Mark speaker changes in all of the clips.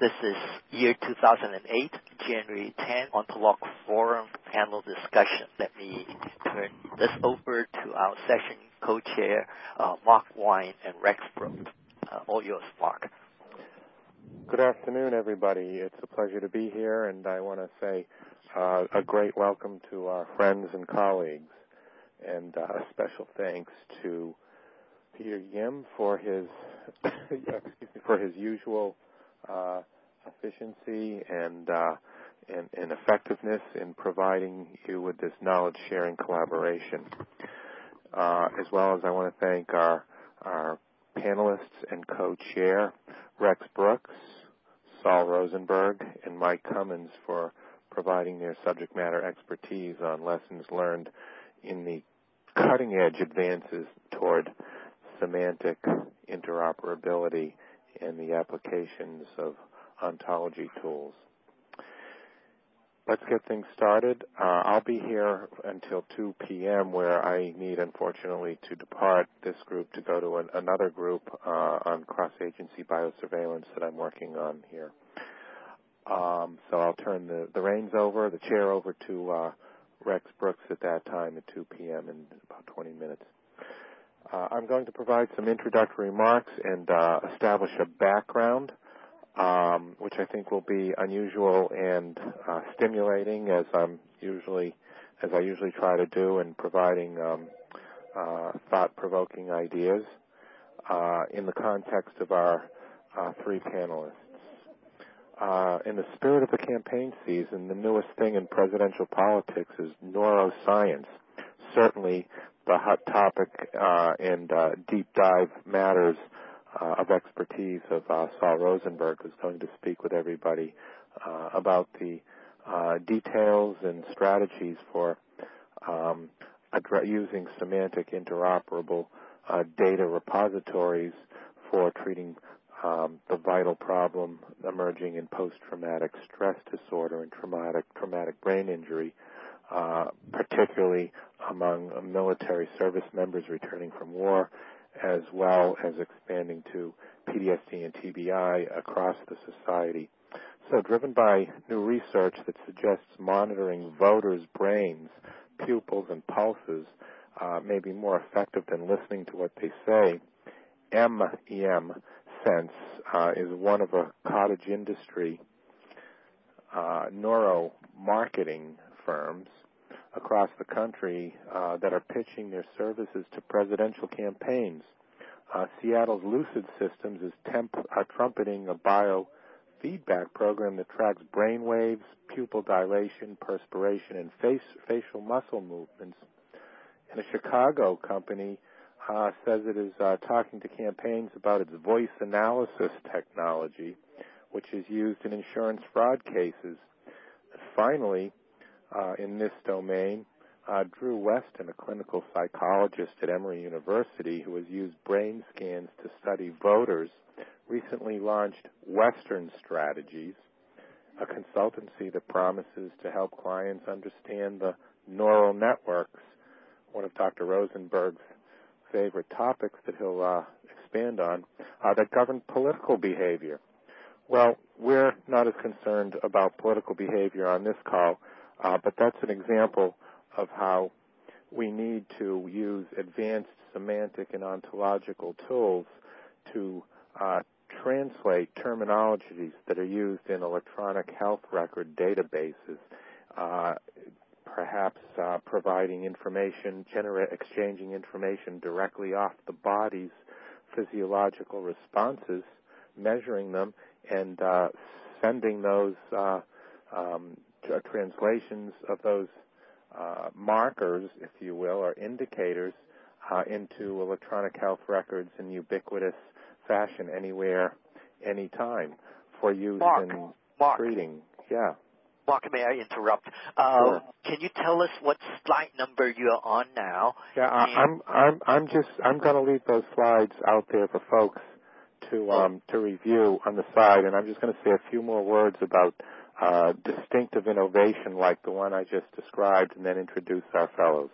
Speaker 1: This is year 2008, January 10, Ontolog Forum panel discussion. Let me turn this over to our session co-chair, uh, Marc Wine and Rex Brooks. Uh, all yours, Marc.
Speaker 2: Good afternoon, everybody. It's a pleasure to be here, and I want to say uh, a great welcome to our friends and colleagues, and uh, a special thanks to Peter Yim for his excuse me, for his usual uh, efficiency and, uh, and, and effectiveness in providing you with this knowledge sharing collaboration. Uh, as well as I want to thank our our panelists and co-chair Rex Brooks, Saul Rosenberg, and Mike Cummens for providing their subject matter expertise on lessons learned in the cutting edge advances toward semantic interoperability and the applications of ontology tools. Let's get things started. Uh, I'll be here until 2 p.m. where I need, unfortunately, to depart this group to go to an, another group uh, on cross-agency biosurveillance that I'm working on here. Um, so I'll turn the, the reins over, the chair over to uh, Rex Brooks at that time at 2 p.m. in about 20 minutes. Uh, I'm going to provide some introductory remarks and uh, establish a background, um, which I think will be unusual and uh, stimulating, as I'm usually, as I usually try to do, in providing um, uh, thought-provoking ideas uh, in the context of our uh, three panelists. in the spirit of the campaign season, the newest thing in presidential politics is neuroscience. Certainly, the hot topic uh, and uh, deep dive matters uh, of expertise of Saul Rosenberg, who's going to speak with everybody about the details and strategies for um, using semantic interoperable data repositories for treating um, the vital problem emerging in post-traumatic stress disorder and traumatic traumatic brain injury particularly among military service members returning from war, as well as expanding to PTSD and TBI across the society. So, driven by new research that suggests monitoring voters' brains, pupils, and pulses uh, may be more effective than listening to what they say, MEM Sense uh, is one of a cottage industry uh, neuromarketing firms across the country uh, that are pitching their services to presidential campaigns. Uh, Seattle's Lucid Systems is temp- uh, trumpeting a biofeedback program that tracks brain waves, pupil dilation, perspiration, and face- facial muscle movements. And a Chicago company uh, says it is uh, talking to campaigns about its voice analysis technology, which is used in insurance fraud cases. Finally, uh, in this domain. Uh, Drew Westen, a clinical psychologist at Emory University who has used brain scans to study voters, recently launched Westen Strategies, a consultancy that promises to help clients understand the neural networks, one of Dr. Rosenberg's favorite topics that he'll uh, expand on, uh, that govern political behavior. Well, we're not as concerned about political behavior on this call uh, but that's an example of how we need to use advanced semantic and ontological tools to uh, translate terminologies that are used in electronic health record databases, uh, perhaps uh, providing information, genera- exchanging information directly off the body's physiological responses, measuring them, and uh, sending those uh, um, uh, translations of those uh, markers, if you will, or indicators uh, into electronic health records in ubiquitous fashion anywhere, anytime for use
Speaker 1: Marc,
Speaker 2: in
Speaker 1: Marc.
Speaker 2: treating. Yeah.
Speaker 1: Marc, may I interrupt? Uh,
Speaker 2: sure.
Speaker 1: Can you tell us what slide number you're on now?
Speaker 2: Yeah, I'm I'm I'm just I'm going to leave those slides out there for folks to oh. um, to review on the side, and I'm just going to say a few more words about uh, distinctive innovation like the one I just described and then introduce our fellows.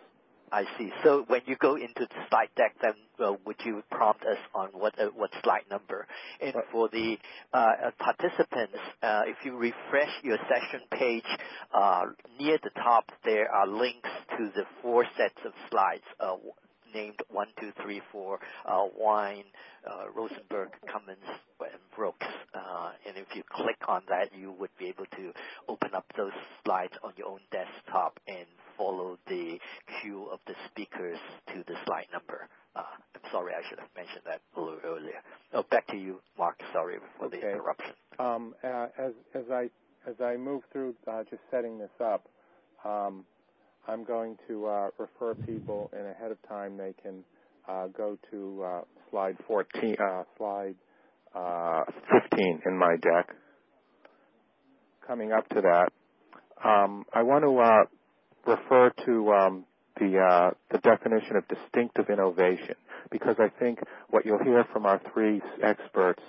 Speaker 1: I see. So when you go into the slide deck, then uh, would you prompt us on what uh, what slide number? And right. for the uh, uh participants, uh, if you refresh your session page, uh, near the top there are links to the four sets of slides named one, two, three, four, wine, Rosenberg, Cummens, and Brooks. and if you click on that, you would be able to open up those slides on your own desktop and follow the cue of the speakers to the slide number. Uh, I'm sorry, I should have mentioned that a little earlier. Oh, back to you, Marc. Sorry for
Speaker 2: okay.
Speaker 1: the interruption.
Speaker 2: Um, uh, as, as, I, as I move through uh, just setting this up, um, I'm going to uh, refer people, and ahead of time they can uh, go to uh, slide 14, slide 15 in my deck. Coming up to that, um, I want to refer to um, the uh, the definition of distinctive innovation because I think what you'll hear from our three experts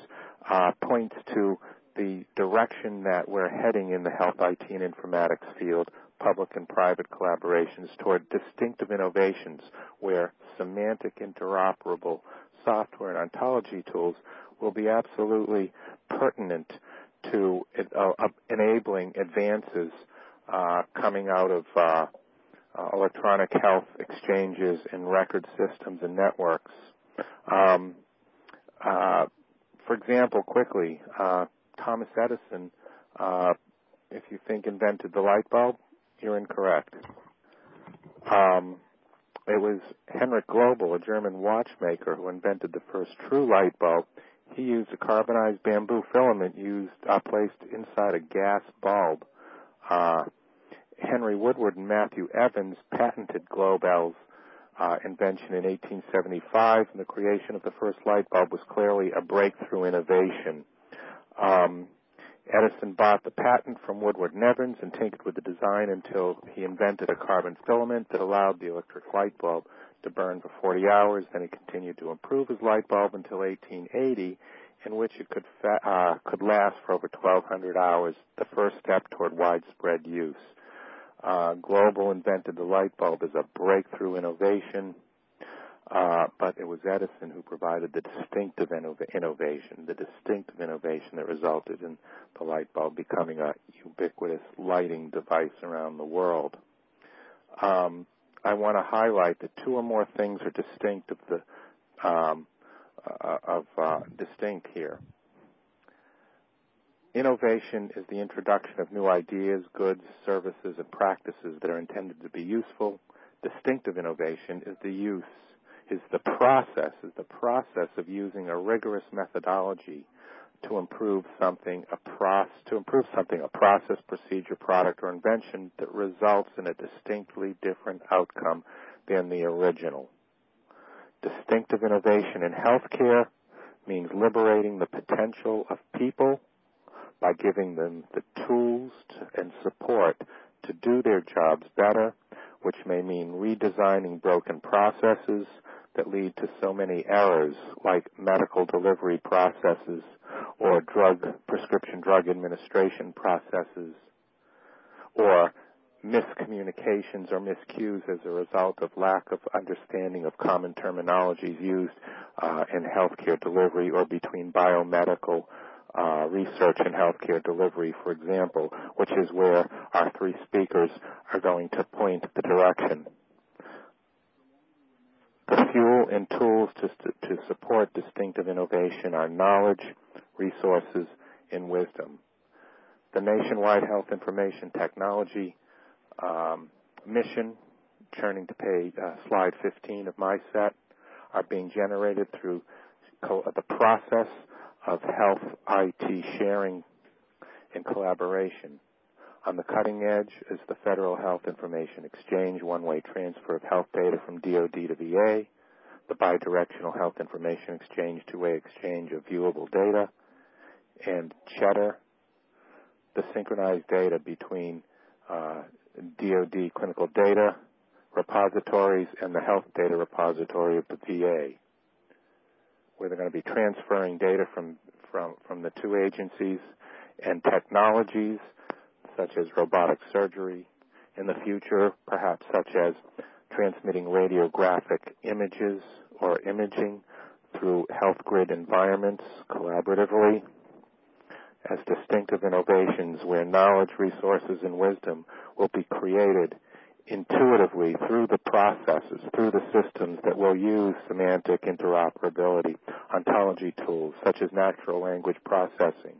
Speaker 2: uh, points to the direction that we're heading in the health IT and informatics field, public and private collaborations toward distinctive innovations where semantic interoperable software and ontology tools will be absolutely pertinent to uh, uh, enabling advances uh, coming out of uh, uh, electronic health exchanges and record systems and networks. Um, uh, for example, quickly, Thomas Edison, if you think invented the light bulb, you're incorrect. Um, it was Henrik Globel, a German watchmaker, who invented the first true light bulb. He used a carbonized bamboo filament used uh, placed inside a gas bulb. Uh, Henry Woodward and Matthew Evans patented Globel's uh, invention in 1875, and the creation of the first light bulb was clearly a breakthrough innovation. Um, Edison bought the patent from Woodward and Evans and tinkered with the design until he invented a carbon filament that allowed the electric light bulb to burn for 40 hours. Then he continued to improve his light bulb until 1880, in which it could fa- uh, could last for over 1,200 hours, the first step toward widespread use. Uh, Globel invented the light bulb as a breakthrough innovation, uh, but it was Edison who provided the distinctive innov- innovation, the distinctive innovation that resulted in the light bulb becoming a ubiquitous lighting device around the world. Um, I want to highlight that two or more things are distinct of the um, uh, of uh, distinct here. Innovation is the introduction of new ideas, goods, services, and practices that are intended to be useful. Distinctive innovation is the use, is the process, is the process of using a rigorous methodology to improve something, a process, to improve something, a process, procedure, product, or invention that results in a distinctly different outcome than the original. Distinctive innovation in healthcare means liberating the potential of people by giving them the tools to, and support to do their jobs better, which may mean redesigning broken processes that lead to so many errors like medical delivery processes or drug prescription drug administration processes or miscommunications or miscues as a result of lack of understanding of common terminologies used uh, in healthcare delivery or between biomedical uh, research and healthcare delivery, for example, which is where our three speakers are going to point the direction. The fuel and tools to, to support distinctive innovation are knowledge, resources, and wisdom. The nationwide health information technology um, mission, turning to page uh, slide 15 of my set, are being generated through co- the process of health IT sharing and collaboration. On the cutting edge is the Federal Health Information Exchange, one-way transfer of health data from DoD to VA, the Bidirectional Health Information Exchange, two-way exchange of viewable data, and CHDR, the synchronized data between uh, DoD clinical data repositories and the health data repository of the VA where they're going to be transferring data from, from, from the two agencies and technologies such as robotic surgery in the future, perhaps such as transmitting radiographic images or imaging through health grid environments collaboratively as distinctive innovations where knowledge, resources, and wisdom will be created intuitively through the processes, through the systems that will use semantic interoperability, ontology tools such as natural language processing.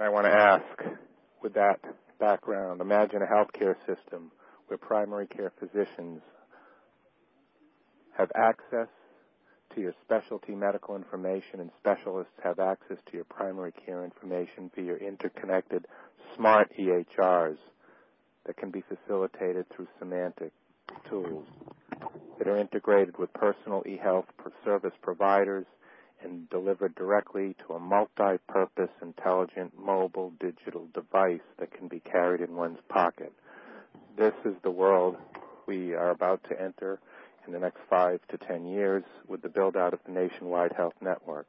Speaker 2: And I want to ask, with that background, imagine a healthcare system where primary care physicians have access to your specialty medical information and specialists have access to your primary care information via interconnected smart EHRs that can be facilitated through semantic tools that are integrated with personal e-health service providers and delivered directly to a multi-purpose intelligent mobile digital device that can be carried in one's pocket. This is the world we are about to enter in the next five to ten years with the build out of the nationwide health network.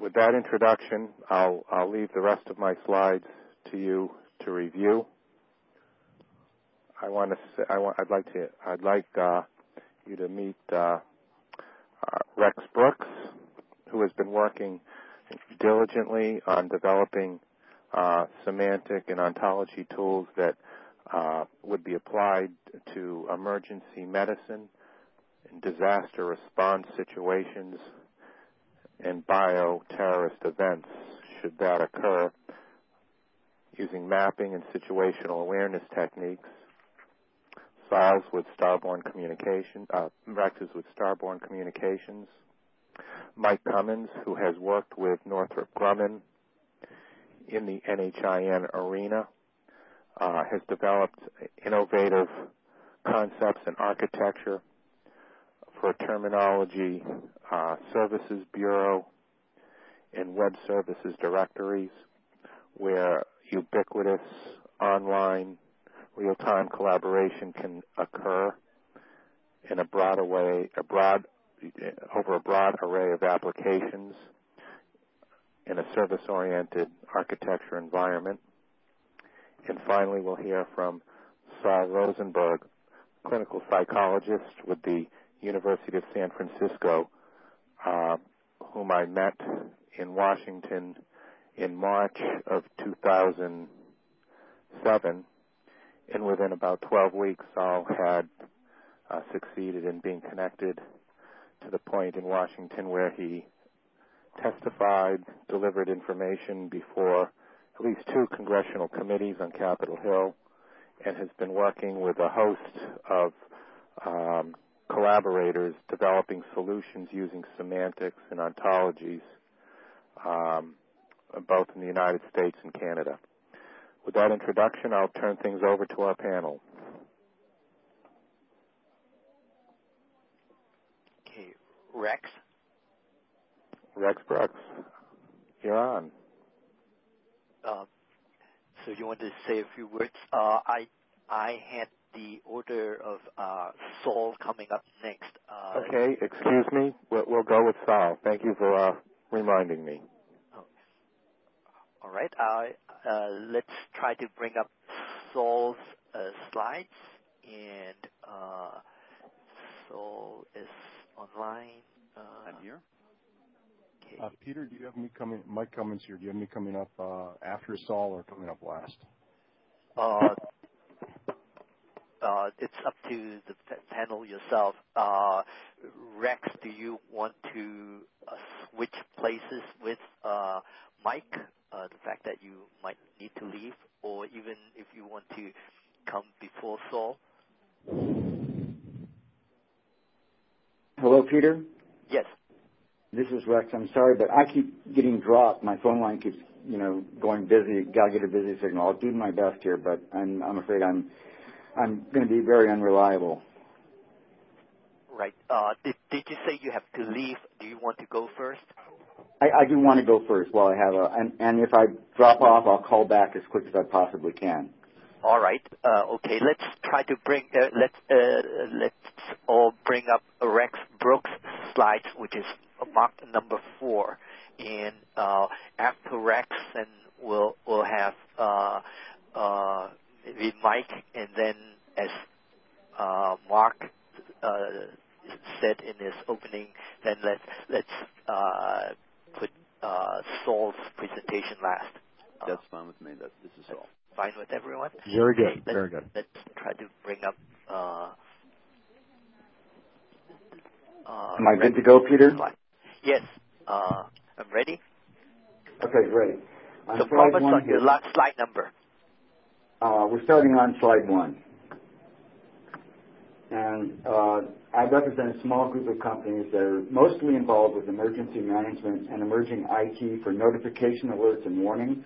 Speaker 2: With that introduction, I'll, I'll leave the rest of my slides to you to review. I want to say, I want, I'd like to, I'd like uh, you to meet uh, Rex Brooks, who has been working diligently on developing uh, semantic and ontology tools that uh, would be applied to emergency medicine and disaster response situations and bioterrorist events should that occur using mapping and situational awareness techniques. Siles with Starbourne Communication, uh, Rexes with Starbourne Communications. Mike Cummens, who has worked with Northrop Grumman in the NHIN arena uh, has developed innovative concepts and architecture for terminology uh, services bureau and web services directories where ubiquitous online real-time collaboration can occur in a broad way, a broad over a broad array of applications in a service-oriented architecture environment. And finally, we'll hear from Saul Rosenberg, clinical psychologist with the University of San Francisco, uh, whom I met in Washington in March of 2007. And within about 12 weeks, Saul had uh, succeeded in being connected to the point in Washington where he testified, delivered information before at least two congressional committees on Capitol Hill, and has been working with a host of um, collaborators developing solutions using semantics and ontologies, um, both in the United States and Canada. With that introduction, I'll turn things over to our panel.
Speaker 1: Okay, Rex.
Speaker 2: Rex Brooks, you're on.
Speaker 1: Uh, so you want to say a few words? Uh, I I had the order of uh, Saul coming up next.
Speaker 2: Uh, okay, excuse me. We'll, we'll, go with Saul. Thank you for uh, reminding me.
Speaker 1: Oh. All right. Uh, let's try to bring up Saul's slides, and Saul is online.
Speaker 3: I'm here.
Speaker 4: Uh, Peter, do you have me coming? Mike Cummens here. Do you have me coming up uh, after Saul or coming up last?
Speaker 1: Uh, uh, it's up to the panel yourself. Uh, Rex, do you want to uh, switch places with uh, Mike? Uh, the fact that you might need to leave, or even if you want to come before Saul?
Speaker 5: Hello, Peter.
Speaker 1: Yes.
Speaker 5: This is Rex. I'm sorry, but I keep getting dropped. My phone line keeps, you know, going busy. Gotta get a busy signal. I'll do my best here, but I'm I'm afraid I'm I'm going to be very unreliable.
Speaker 1: Right. Uh, did did you say you have to leave? Do you want to go first?
Speaker 5: I, do want to go first while I have a, and, and if I drop off, I'll call back as quick as I possibly can.
Speaker 1: All right. Uh, okay. Let's try to bring. Uh, let's uh, let's all bring up Rex Brooks' slides, which is mark number four, and uh, after Rex, and we'll we'll have uh, uh, maybe Mike, and then as uh, Marc uh, said in his opening, then let's let's uh, put uh, Saul's presentation last.
Speaker 3: That's fine with me. That this is Saul.
Speaker 1: Fine with everyone.
Speaker 4: Very good.
Speaker 1: Okay, let's,
Speaker 4: Very good.
Speaker 1: Let's try to bring up. Uh, uh,
Speaker 5: Am I good to go, Peter?
Speaker 1: Yes. Uh, I'm ready.
Speaker 5: Okay, great. On
Speaker 1: so
Speaker 5: slide one
Speaker 1: on your last slide number.
Speaker 5: Uh, we're starting on slide one. And uh, I represent a small group of companies that are mostly involved with emergency management and emerging IT for notification alerts and warnings.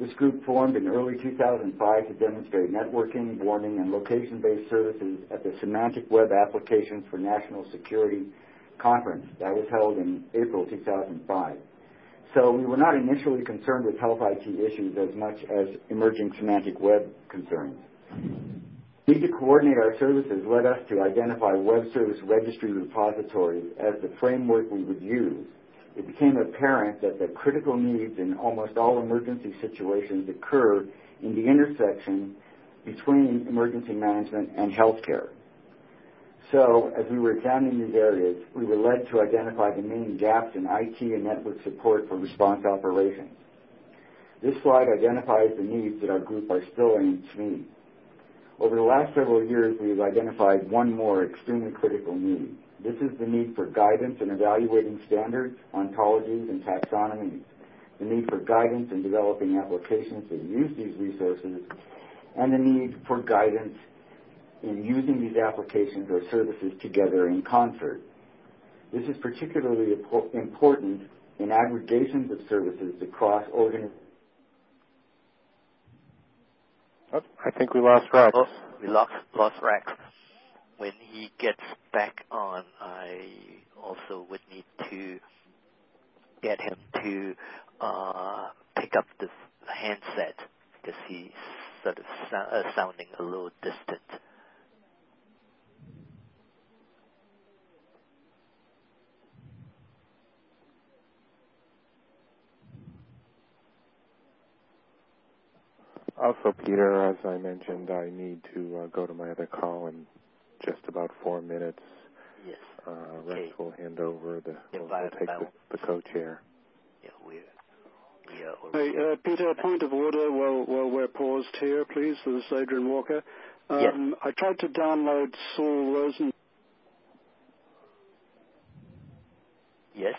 Speaker 5: This group formed in early 2005 to demonstrate networking, warning, and location-based services at the Semantic Web Applications for National Security conference that was held in April 2005. So we were not initially concerned with health IT issues as much as emerging semantic web concerns. Need to coordinate our services led us to identify web service registry repositories as the framework we would use. It became apparent that the critical needs in almost all emergency situations occur in the intersection between emergency management and healthcare. So, as we were examining these areas, we were led to identify the main gaps in IT and network support for response operations. This slide identifies the needs that our group are still aiming to meet. Over the last several years, we've identified one more extremely critical need. This is the need for guidance in evaluating standards, ontologies, and taxonomies, the need for guidance in developing applications that use these resources, and the need for guidance in using these applications or services together in concert. This is particularly important in aggregations of services across organizations.
Speaker 2: Oh, I think we lost Rex.
Speaker 1: Oh, we lost lost Rex. When he gets back on, I also would need to get him to uh, pick up the handset because he's sort of sou- uh, sounding a little distant.
Speaker 2: Also, Peter, as I mentioned, I need to uh, go to my other call in just about four minutes.
Speaker 1: Yes.
Speaker 2: Uh,
Speaker 1: Okay.
Speaker 2: Rex will hand over the,
Speaker 1: Yeah,
Speaker 2: will
Speaker 1: by-
Speaker 2: will take
Speaker 1: by-
Speaker 2: the, the co-chair.
Speaker 1: Yeah, we're we
Speaker 6: Hey, uh, Peter, a point of order while, while we're paused here, please. This is Adrian Walker. Um, I tried to download Saul Rosen.
Speaker 1: Yes.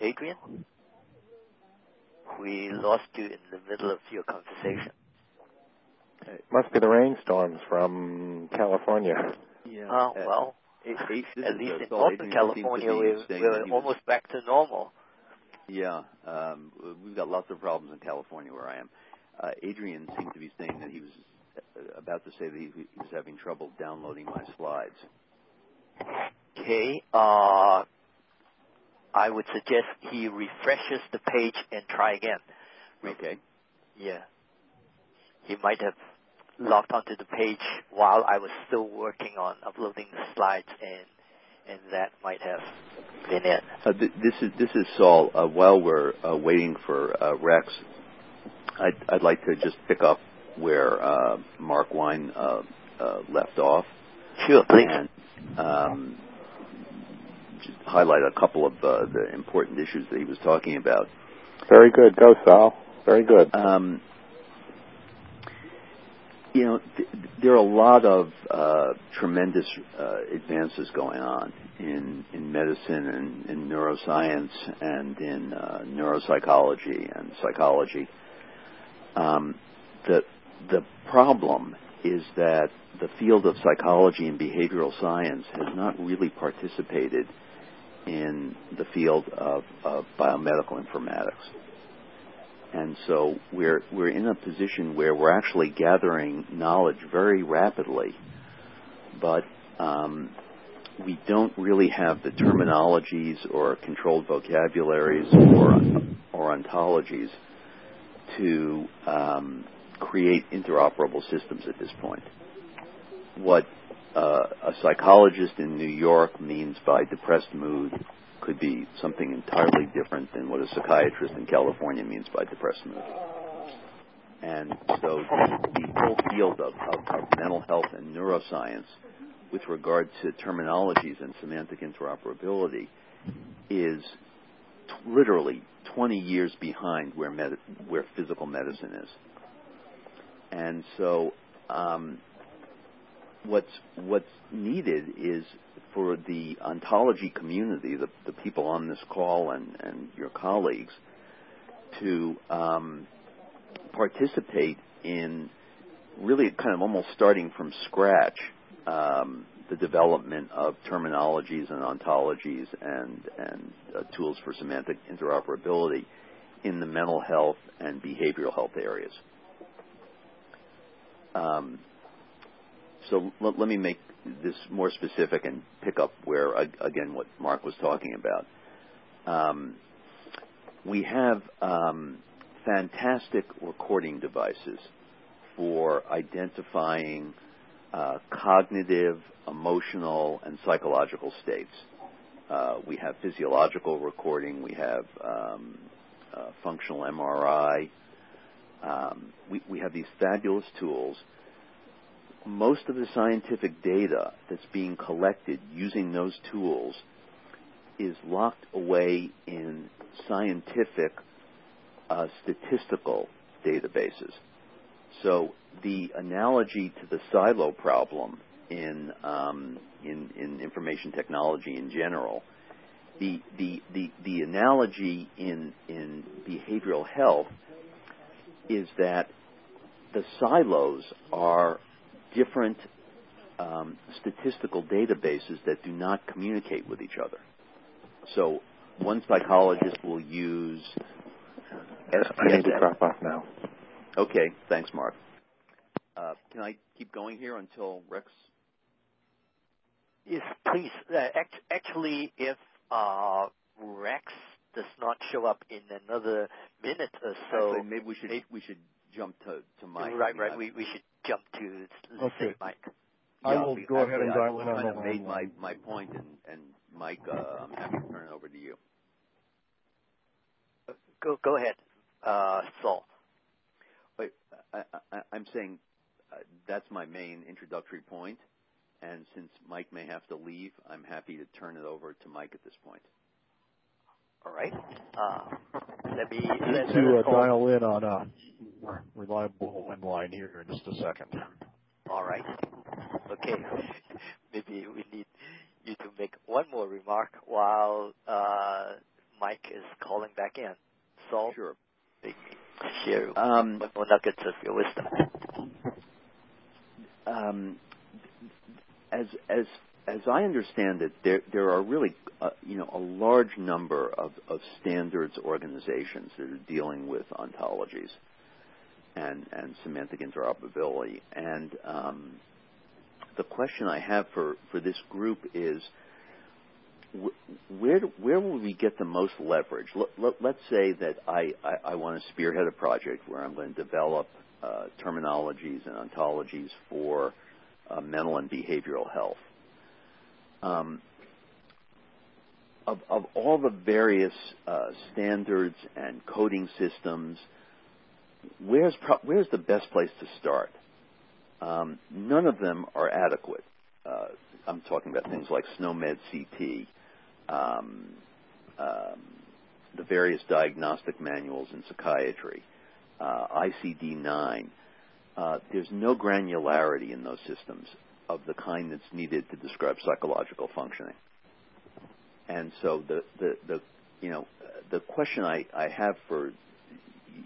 Speaker 1: Adrian? We lost you in the middle of your conversation.
Speaker 2: It must be the rainstorms from California.
Speaker 3: Yeah.
Speaker 1: Oh, well,
Speaker 3: A- A- this
Speaker 1: at
Speaker 3: is,
Speaker 1: least in
Speaker 3: Saul.
Speaker 1: Northern
Speaker 3: Adrian
Speaker 1: California, we're, we're
Speaker 3: that was-
Speaker 1: almost back to normal.
Speaker 3: Yeah, um, we've got lots of problems in California where I am. Uh, Adrian seemed to be saying that he was uh, about to say that he, he was having trouble downloading my slides.
Speaker 1: Okay, uh, I would suggest he refreshes the page and try again.
Speaker 3: Okay.
Speaker 1: Yeah. He might have logged onto the page while I was still working on uploading the slides, and and that might have been it.
Speaker 3: Uh, th- this is this is Saul. Uh, while we're uh, waiting for uh, Rex, I'd, I'd like to just pick up where uh, Marc Wine uh, uh, left off
Speaker 1: Sure, please.
Speaker 3: and um, just highlight a couple of uh, the important issues that he was talking about.
Speaker 2: Very good. Go, Sal. Very good.
Speaker 3: Um, you know, th- there are a lot of uh, tremendous uh, advances going on in in medicine and in neuroscience and in uh, neuropsychology and psychology. Um, the the problem is that the field of psychology and behavioral science has not really participated in the field of, of biomedical informatics. And so we're we're in a position where we're actually gathering knowledge very rapidly, but um, we don't really have the terminologies or controlled vocabularies or, or ontologies to um, create interoperable systems at this point. What uh, a psychologist in New York means by depressed mood could be something entirely different than what a psychiatrist in California means by depressed mood. And so the, whole field of, of, of mental health and neuroscience with regard to terminologies and semantic interoperability is t- literally 20 years behind where, med- where physical medicine is. And so um, what's, what's needed is for the ontology community, the, the people on this call and, and your colleagues, to um, participate in really kind of almost starting from scratch um, the development of terminologies and ontologies and, and uh, tools for semantic interoperability in the mental health and behavioral health areas. Um, so l- let me make this more specific and pick up where, again, what Marc was talking about. Um, we have um, fantastic recording devices for identifying uh, cognitive, emotional, and psychological states. Uh, we have physiological recording. We have um, uh, functional MRI. Um, we, we have these fabulous tools. Most of the scientific data that's being collected using those tools is locked away in scientific uh, statistical databases. So the analogy to the silo problem in um, in, in information technology in general, the the the, the analogy in in behavioral health is that the silos are different um, statistical databases that do not communicate with each other. So one psychologist will use.
Speaker 2: I need to drop off now.
Speaker 3: Okay, thanks, Marc. Uh, can I keep going here until Rex?
Speaker 1: Yes, please. Uh, act- actually, if uh, Rex does not show up in another minute or so,
Speaker 3: Actually, maybe we should maybe, we should jump to to Mike.
Speaker 1: Right, right. We we should jump to
Speaker 4: okay.
Speaker 1: Mike.
Speaker 4: I
Speaker 3: yeah,
Speaker 4: will go ahead and dial
Speaker 3: in
Speaker 4: on
Speaker 3: kind
Speaker 4: the
Speaker 3: of made my my point, and and Mike, uh, I'm happy to turn it over to you.
Speaker 1: Go go ahead, uh, Saul.
Speaker 3: Wait, I, I, I'm saying uh, that's my main introductory point, and since Mike may have to leave, I'm happy to turn it over to Mike at this point.
Speaker 1: All right. Uh, let me
Speaker 4: I
Speaker 1: let,
Speaker 4: to uh, dial in on a reliable line here in just a second.
Speaker 1: All right. Okay. Maybe we need you to make one more remark while uh, Mike is calling back in. Saul,
Speaker 3: sure.
Speaker 1: Share
Speaker 3: um,
Speaker 1: one more nuggets of your wisdom.
Speaker 3: Um, as as I understand it, there there are really uh, you know a large number of, of standards organizations that are dealing with ontologies and and semantic interoperability. And um, the question I have for for this group is. Wh- Where where will we get the most leverage? l- Let, us say that I, I, I want to spearhead a project where I'm going to develop uh, terminologies and ontologies for uh, mental and behavioral health. Um, of, of, all the various uh, standards and coding systems, where's, pro- where's the best place to start? Um, none of them are adequate. Uh, I'm talking about things like SNOMED CT, um, um, the various diagnostic manuals in psychiatry, uh, ICD-9. Uh, there's no granularity in those systems of the kind that's needed to describe psychological functioning. And so the, the, the you know, the question I, I have for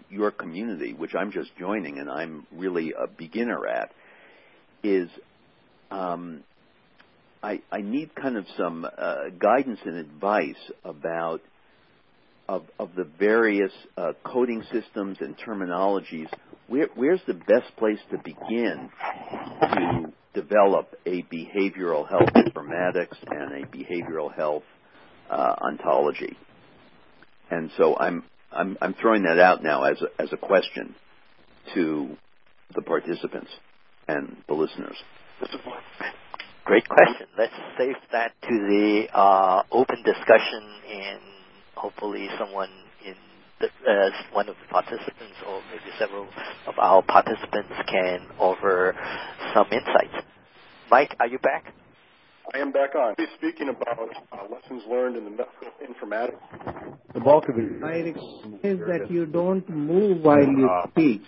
Speaker 3: your community, which I'm just joining and I'm really a beginner at, is um, I, I need kind of some uh, guidance and advice about of, of the various uh, coding systems and terminologies. Where, where's the best place to begin to develop a behavioral health informatics and a behavioral health uh, ontology. And so I'm I'm I'm throwing that out now as a, as a question to the participants and the listeners.
Speaker 1: Great question. Let's save that to the uh, open discussion, and hopefully someone in the, uh, one of the participants, or maybe several of our participants, can offer some insights. Mike, are you back?
Speaker 4: I am back on. He's speaking about uh, lessons learned in the medical informatics.
Speaker 7: The bulk of it is that you don't move while you uh, speak.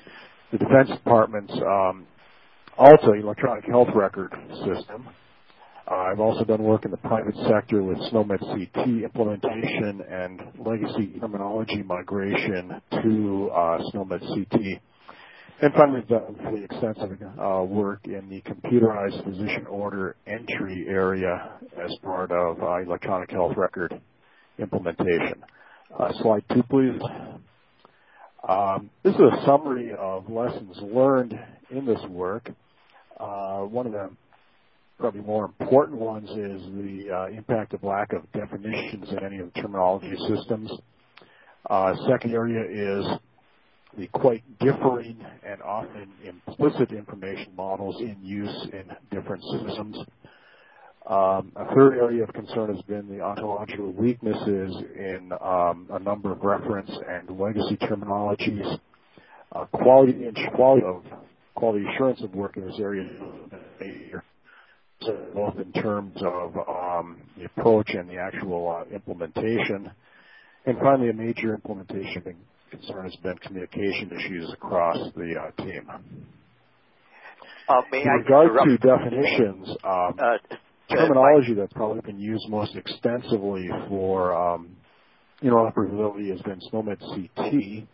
Speaker 8: The Defense Department's um, AHLTA electronic health record system. Uh, I've also done work in the private sector with SNOMED CT implementation and legacy terminology migration to uh, SNOMED CT. And finally, done pretty extensive uh, work in the computerized physician order entry area as part of uh, electronic health record implementation. Uh, slide two, please. Um, this is a summary of lessons learned in this work. Uh, one of the probably more important ones is the uh, impact of lack of definitions in any of the terminology systems. Uh, second area is the quite differing and often implicit information models in use in different systems. Um, a third area of concern has been the ontological weaknesses in um, a number of reference and legacy terminologies. Uh, quality, quality of quality assurance of work in this area both in terms of um, the approach and the actual uh, implementation. And finally, a major implementation concern has been communication issues across the uh, team.
Speaker 1: Uh,
Speaker 8: in regard to definitions, um, uh, terminology that's probably been used most extensively for um, interoperability has been SNOMED CT.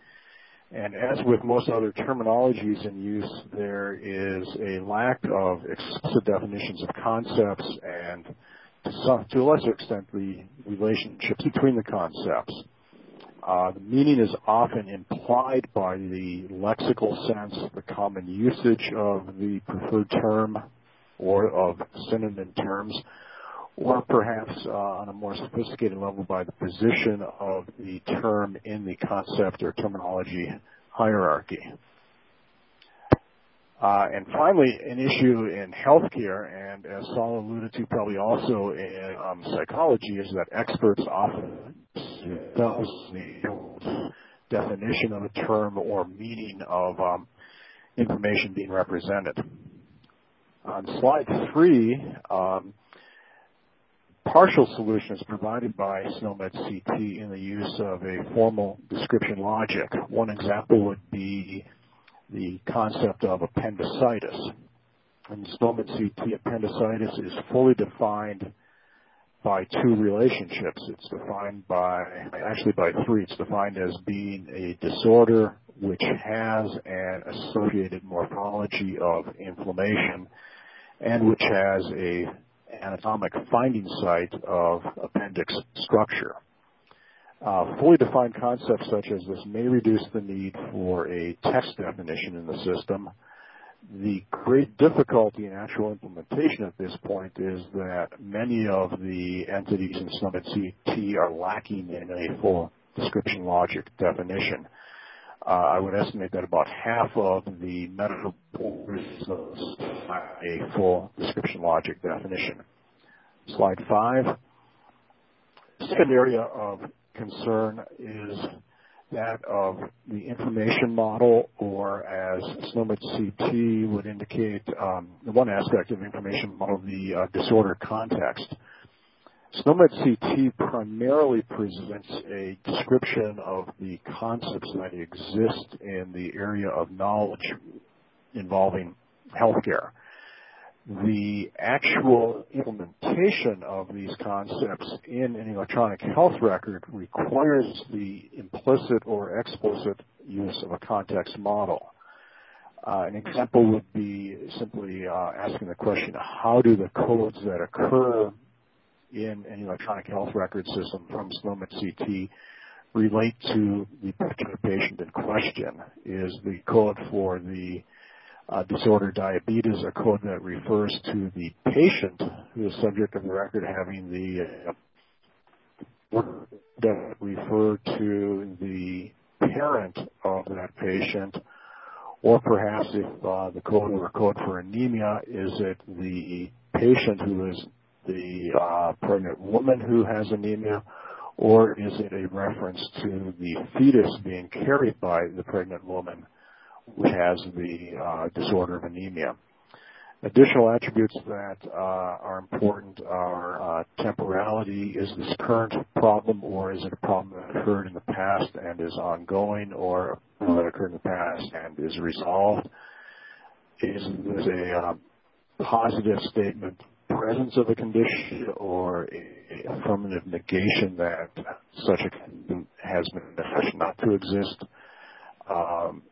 Speaker 8: And as with most other terminologies in use, there is a lack of explicit definitions of concepts and to, some, to a lesser extent the relationships between the concepts. Uh, the meaning is often implied by the lexical sense, the common usage of the preferred term or of synonym terms, or perhaps uh, on a more sophisticated level by the position of the term in the concept or terminology hierarchy. Uh, and finally, an issue in healthcare, and as Saul alluded to probably also in um, psychology, is that experts often do the definition of a term or meaning of um, information being represented. On slide three, um, partial solutions provided by SNOMED CT in the use of a formal description logic. One example would be the concept of appendicitis. In SNOMED CT, appendicitis is fully defined by two relationships. It's defined by, actually by three. It's defined as being a disorder which has an associated morphology of inflammation and which has a anatomic finding site of appendix structure. Uh, fully defined concepts such as this may reduce the need for a text definition in the system. The great difficulty in actual implementation at this point is that many of the entities in SNOMED CT are lacking in a full description logic definition. Uh, I would estimate that about half of the medical results a full description logic definition. Slide five. Second area of concern is that of the information model, or as SNOMED CT would indicate, um, the one aspect of information model, the uh, disorder context. SNOMED CT primarily presents a description of the concepts that exist in the area of knowledge involving healthcare. The actual implementation of these concepts in an electronic health record requires the implicit or explicit use of a context model. Uh, an example would be simply uh, asking the question, how do the codes that occur in an electronic health record system from SNOMED CT relate to the particular patient in question? Is the code for the uh, disorder diabetes, a code that refers to the patient who is subject of the record having the uh, that refer to the parent of that patient, or perhaps if uh, the code were a code for anemia, is it the patient who is the uh, pregnant woman who has anemia, or is it a reference to the fetus being carried by the pregnant woman which has the uh, disorder of anemia? Additional attributes that uh, are important are uh, temporality. Is this current problem or is it a problem that occurred in the past and is ongoing or that occurred in the past and is resolved? Is this a uh, positive statement presence of a condition or affirmative negation that such a condition has been not to exist? Um,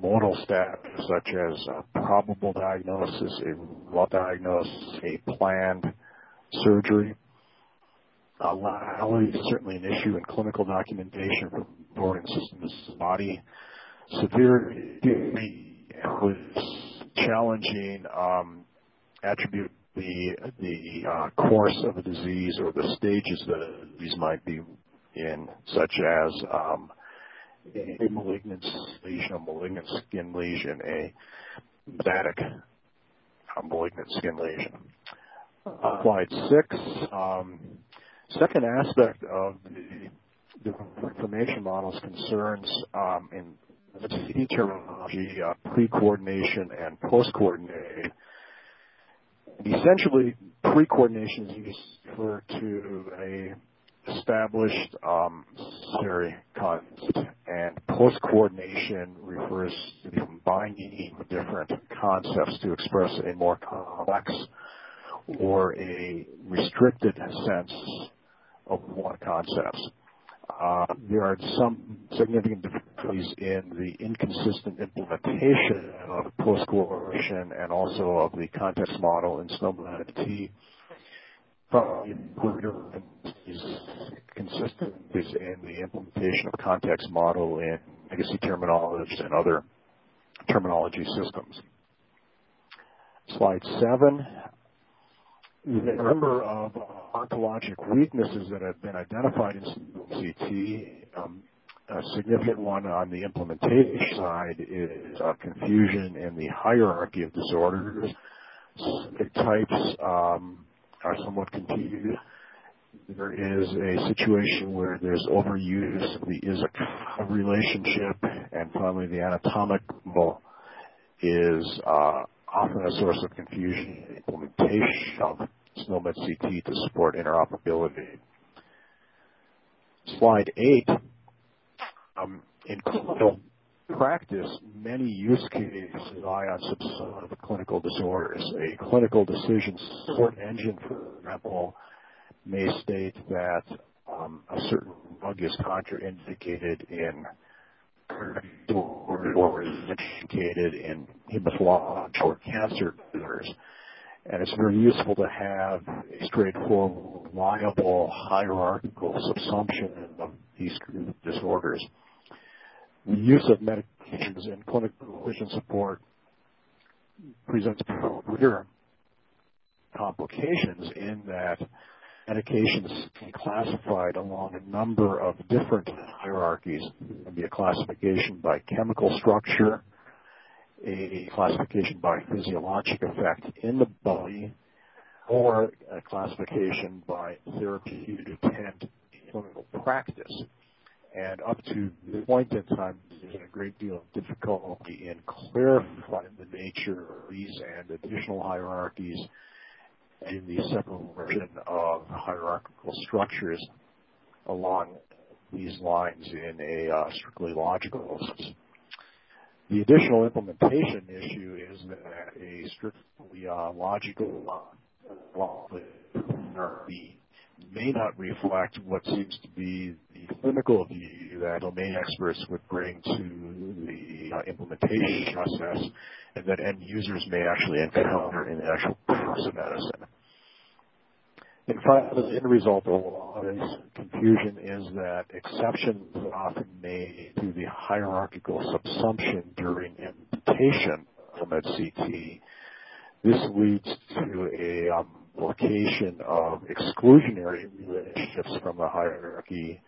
Speaker 8: modal status such as a probable diagnosis, a raw diagnosis, a planned surgery. Lethality is certainly an issue in clinical documentation for organ systems body. Severity was challenging um, attribute the the uh, course of a disease or the stages that a disease might be in, such as um, a malignant lesion, a malignant skin lesion, a metastatic malignant skin lesion. Uh, slide six. Um, second aspect of the, the information models concerns um, in the terminology, uh, pre-coordination and post-coordination. Essentially, pre-coordination is used to a established um, necessary concept, and post coordination refers to the combining of different concepts to express a more complex or a restricted sense of one concept. Uh, there are some significant difficulties in the inconsistent implementation of post coordination and also of the context model in SNOMED CT is consistent is in the implementation of context model in legacy terminologies and other terminology systems. Slide seven. The number of ontologic weaknesses that have been identified in CT, um, a significant one on the implementation side is uh, confusion in the hierarchy of disorders. The types um, are somewhat confused. There is a situation where there's overuse of the is a relationship, and finally the anatomical is uh, often a source of confusion in implementation of SNOMED CT to support interoperability. Slide 8. Um, in clinical practice, many use cases rely on some clinical disorders. A clinical decision support engine, for example, may state that um, a certain drug is contraindicated in or is indicated in hematologic or cancer disorders. And it's very useful to have a straightforward, reliable, hierarchical subsumption of these disorders. The use of medications in clinical decision support presents greater complications in that medications can be classified along a number of different hierarchies. There can be a classification by chemical structure, a classification by physiologic effect in the body, or a classification by therapeutic intent in clinical practice. And up to the point in time, there's a great deal of difficulty in clarifying the nature of these and additional hierarchies in the separation of hierarchical structures along these lines in a uh, strictly logical sense. The additional implementation issue is that a strictly uh, logical law may not reflect what seems to be the clinical view that domain experts would bring to the uh, implementation process and that end users may actually encounter in actual practice medicine. In fact, the end result of all this confusion is that exceptions are often made to the hierarchical subsumption during implementation SNOMED CT. This leads to a um, location of exclusionary relationships from the hierarchy,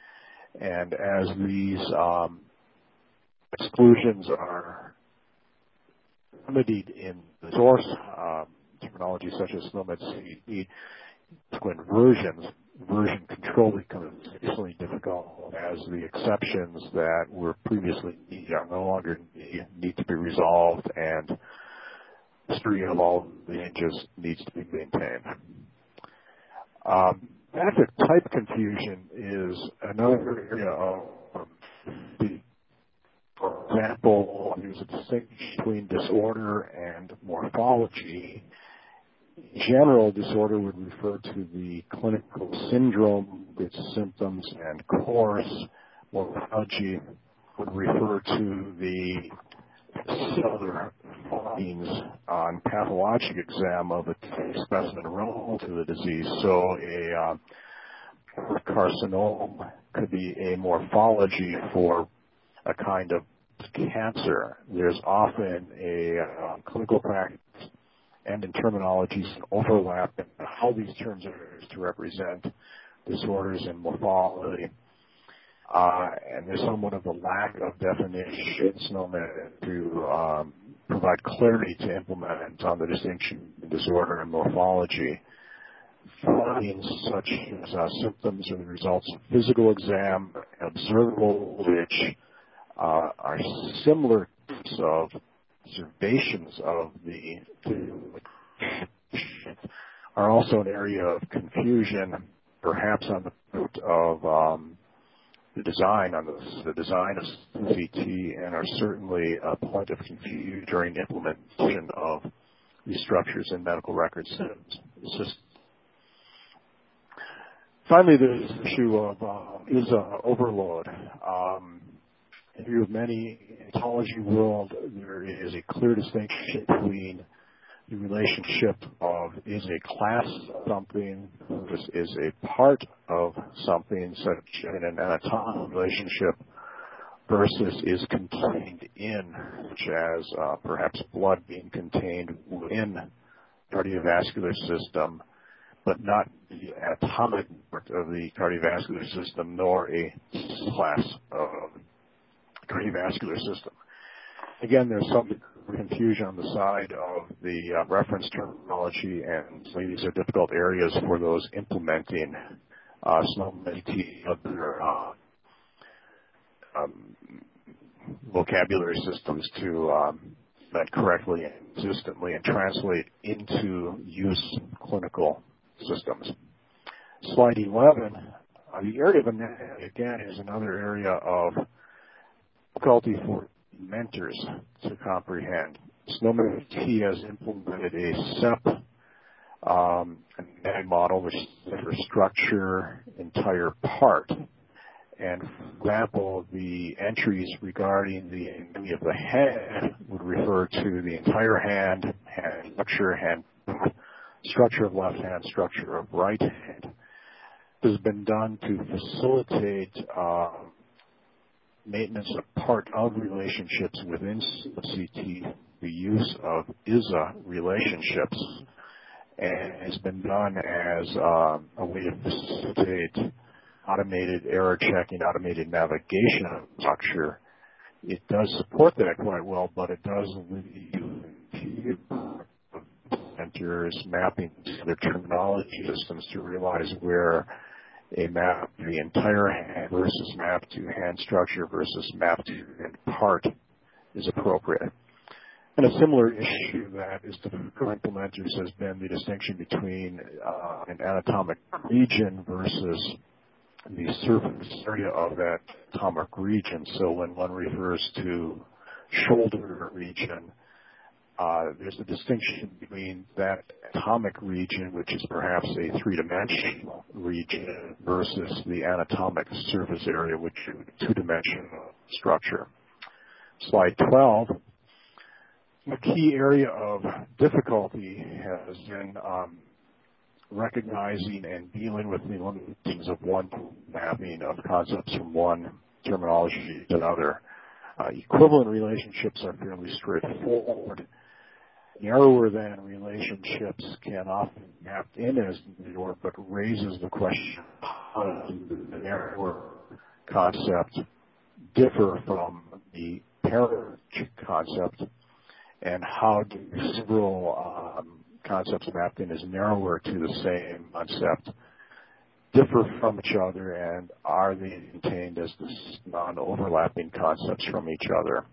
Speaker 8: and as these um, exclusions are remedied in the source um, terminology such as SNOMED CT, subsequent versions, version control becomes increasingly difficult as the exceptions that were previously are no longer need to be resolved and history of all the changes needs to be maintained. Um, benefit type confusion is another area of the for example, there's a distinction between disorder and morphology general, disorder would refer to the clinical syndrome, its symptoms and course. Morphology would refer to the cellular findings on pathologic exam of a specimen relevant to the disease. So a uh, carcinoma could be a morphology for a kind of cancer. There's often a uh, clinical practice and in terminologies and overlap and how these terms are used to represent disorders and morphology. Uh, and there's somewhat of a lack of definitions to um, provide clarity to implement on the distinction in disorder and morphology. Findings such as uh, symptoms or the results of physical exam, observable, which uh, are similar of observations of the are also an area of confusion, perhaps on the root of um, the design on the, design of CT, and are certainly a point of confusion during implementation of these structures in medical record systems. Finally, the issue of uh, is uh, overload. Um, in view of many in the ontology world, there is a clear distinction between the relationship of is a class something, this is a part of something, such in an anatomical relationship, versus is contained in, such as uh, perhaps blood being contained within cardiovascular system, but not the atomic part of the cardiovascular system, nor a class of cardiovascular system. Again, there's some confusion on the side of the uh, reference terminology, and these are difficult areas for those implementing uh, SNOMED other uh, um, vocabulary systems to um, that correctly and consistently and translate into use clinical systems. Slide 11. Uh, the area of anatomy, again, is another area of difficulty for mentors to comprehend. SNOMED has implemented a SEP um, model, which is for structure, entire part. And for example, the entries regarding the anatomy of the head would refer to the entire hand, hand structure, hand structure of left hand, structure of right hand. This has been done to facilitate uh, maintenance of part of relationships within CT, the use of ISA relationships, and has been done as um, a way to facilitate automated error checking, automated navigation structure. It does support that quite well, but it does leave enters mapping to other terminology systems to realize where a map the entire hand versus map to hand structure versus map to part is appropriate. And a similar issue that is for implementers has been the distinction between uh, an anatomic region versus the surface area of that anatomic region. So when one refers to shoulder region, there's a distinction between that atomic region, which is perhaps a three-dimensional region, versus the anatomic surface area, which is a two-dimensional structure. Slide 12. A key area of difficulty has been um, recognizing and dealing with the limitations of one mapping of concepts from one terminology to another. Uh, equivalent relationships are fairly straightforward narrower than relationships can often map in as narrower, but raises the question how does the narrower concept differ from the parent concept, and how do several um, concepts mapped in as narrower to the same concept differ from each other, and are they contained as non-overlapping concepts from each other?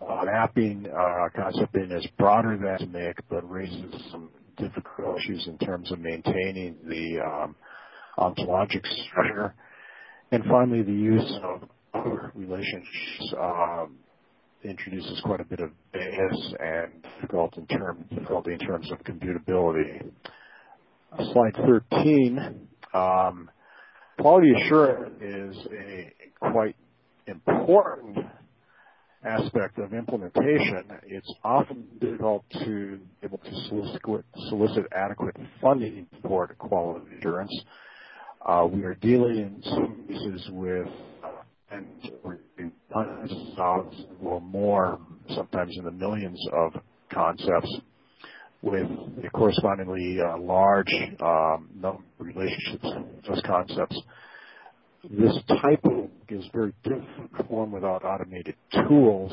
Speaker 8: Uh, mapping uh, concept is broader than MIC, but raises some difficult issues in terms of maintaining the um, ontologic structure. And finally, the use of other relationships um, introduces quite a bit of bias and difficult in term, difficulty in terms of computability. Slide 13. Um, quality assurance is a quite important aspect of implementation. It's often difficult to be able to solicit, adequate funding for quality assurance. Uh, we are dealing in some cases with and hundreds of thousands or more, sometimes in the millions of concepts with correspondingly uh, large um, number relationships those concepts. This type of is very difficult to perform without automated tools.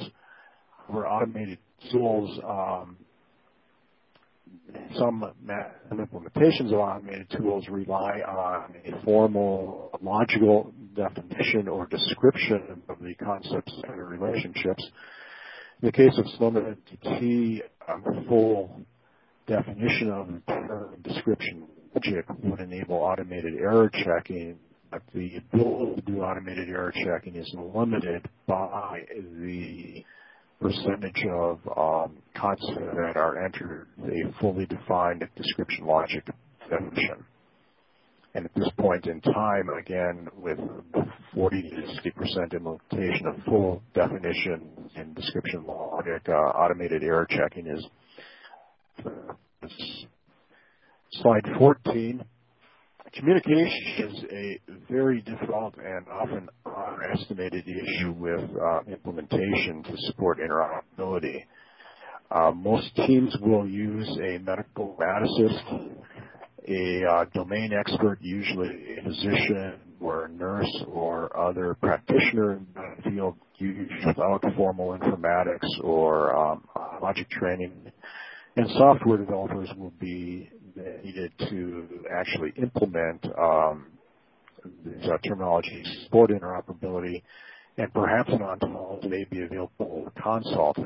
Speaker 8: Where automated tools, um, some implementations of automated tools rely on a formal logical definition or description of the concepts and relationships. In the case of SNOMED CT, um, full definition of the description logic would enable automated error checking, the ability to do automated error checking is limited by the percentage of um, concepts that are entered a fully defined description logic definition. And at this point in time, again, with 40 to 60% implementation of full definition and description logic, uh, automated error checking is Slide 14. Communication is a very difficult and often underestimated issue with uh, implementation to support interoperability. Uh, most teams will use a medical informaticist, a uh, domain expert, usually a physician or a nurse or other practitioner in the field, without formal informatics or um, logic training and software developers will be needed to actually implement um, these uh, terminology, support interoperability, and perhaps an ontology may be available consult.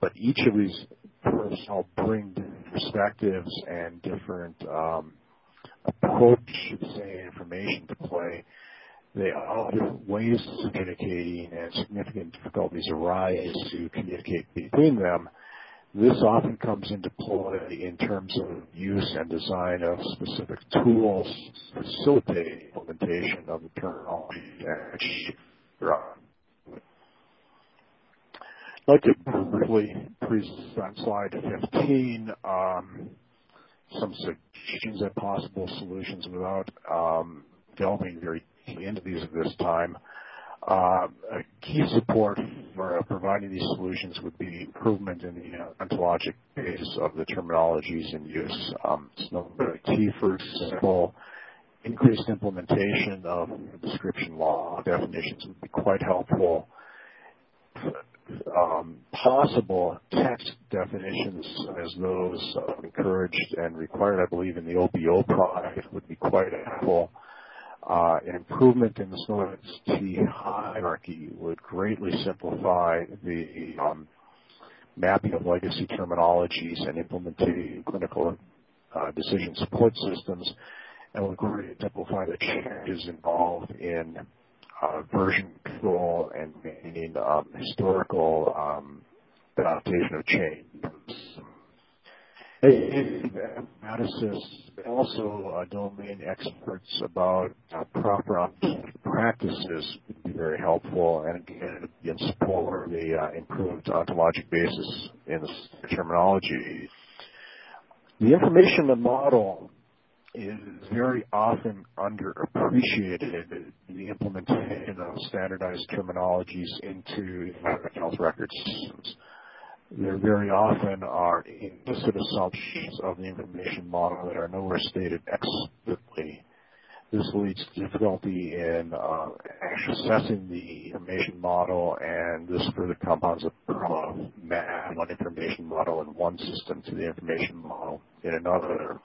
Speaker 8: But each of these personnel bring perspectives and different um, approach to the information to play. They all have different ways of communicating, and significant difficulties arise to communicate between them this often comes into play in terms of use and design of specific tools to facilitate implementation of the terminology I'd like to briefly present on slide 15 um, some suggestions and possible solutions without um, delving very into these at this time. Uh, a key support for providing these solutions would be improvement in the ontologic base of the terminologies in use. Um, T, for example, increased implementation of description law definitions would be quite helpful. Um, possible text definitions as those uh, encouraged and required, I believe, in the OBO project would be quite helpful. Uh, an improvement in the SNOMED CT hierarchy would greatly simplify the um, mapping of legacy terminologies and implementing clinical uh, decision support systems, and would greatly simplify the changes involved in uh, version control and maintaining um, historical um, adaptation of change Informaticists, also uh, domain experts about uh, proper practices would be very helpful and again in support of the uh, improved ontologic basis in the terminology. The information model is very often underappreciated in the implementation of standardized terminologies into health record systems there very often are implicit assumptions of the information model that are nowhere stated explicitly. This leads to difficulty in uh, assessing the information model, and this further compounds the problem of one information model in one system to the information model in another.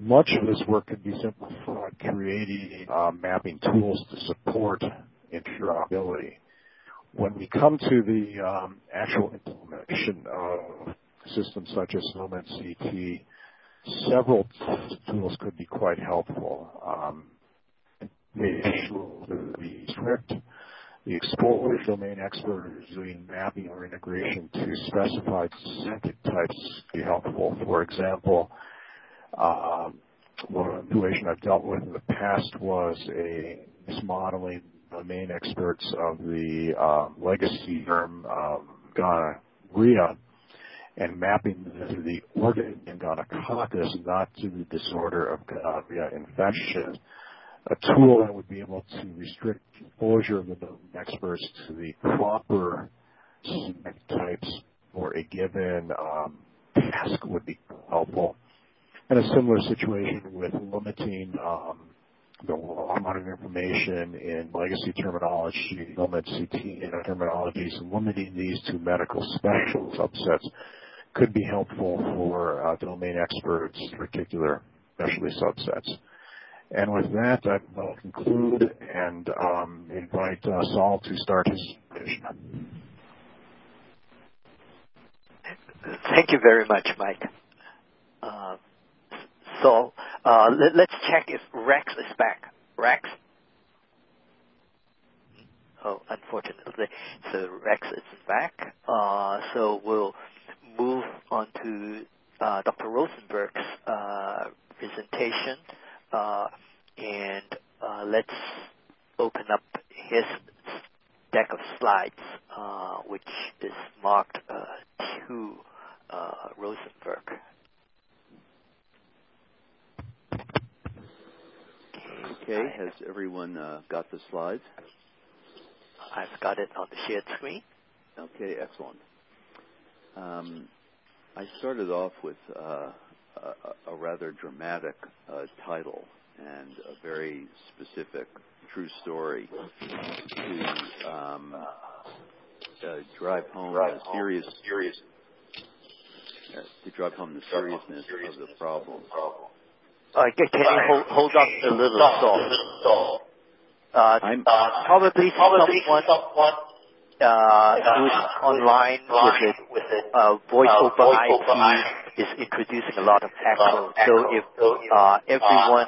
Speaker 8: Much of this work could be simplified creating uh, mapping tools to support interoperability when we come to the um, actual implementation of systems such as SNOMED CT, several tools could be quite helpful. Um, be strict. The explorer domain expert is doing mapping or integration to specified semantic types be helpful. For example, um, one situation I've dealt with in the past was a mismodeling the main experts of the uh, legacy term um, gonorrhea and mapping the organ in gonococcus, not to the disorder of gonorrhea infection. A tool that would be able to restrict exposure of the experts to the proper types for a given um, task would be helpful. And a similar situation with limiting um, the amount of information in legacy terminology, SNOMED CT terminologies, and limiting these to medical special subsets could be helpful for uh, domain experts, in particular specialty subsets. And with that, I will conclude and um, invite uh, Saul to start his presentation.
Speaker 1: Thank you very much, Mike. Uh, so uh, let, us check if Rex is back. Rex? Oh, unfortunately. So Rex is back. Uh, so we'll move on to uh, Dr. Rosenberg's uh, presentation. Uh, and uh, let's open up his deck of slides, which is marked to Rosenberg.
Speaker 3: Okay. Has everyone uh, got the slides?
Speaker 1: I've got it on the shared screen.
Speaker 3: Okay, excellent. Um, I started off with uh, a, a, rather dramatic uh, title and a very specific true story to um, uh, drive home the serious, serious uh, to drive home the seriousness of the problem.
Speaker 1: Uh, can you hold, hold up a little so? Uh, I'm, probably, probably someone, someone uh, who's online with it, with it uh, voice over IP is introducing a lot of echo. So if uh, everyone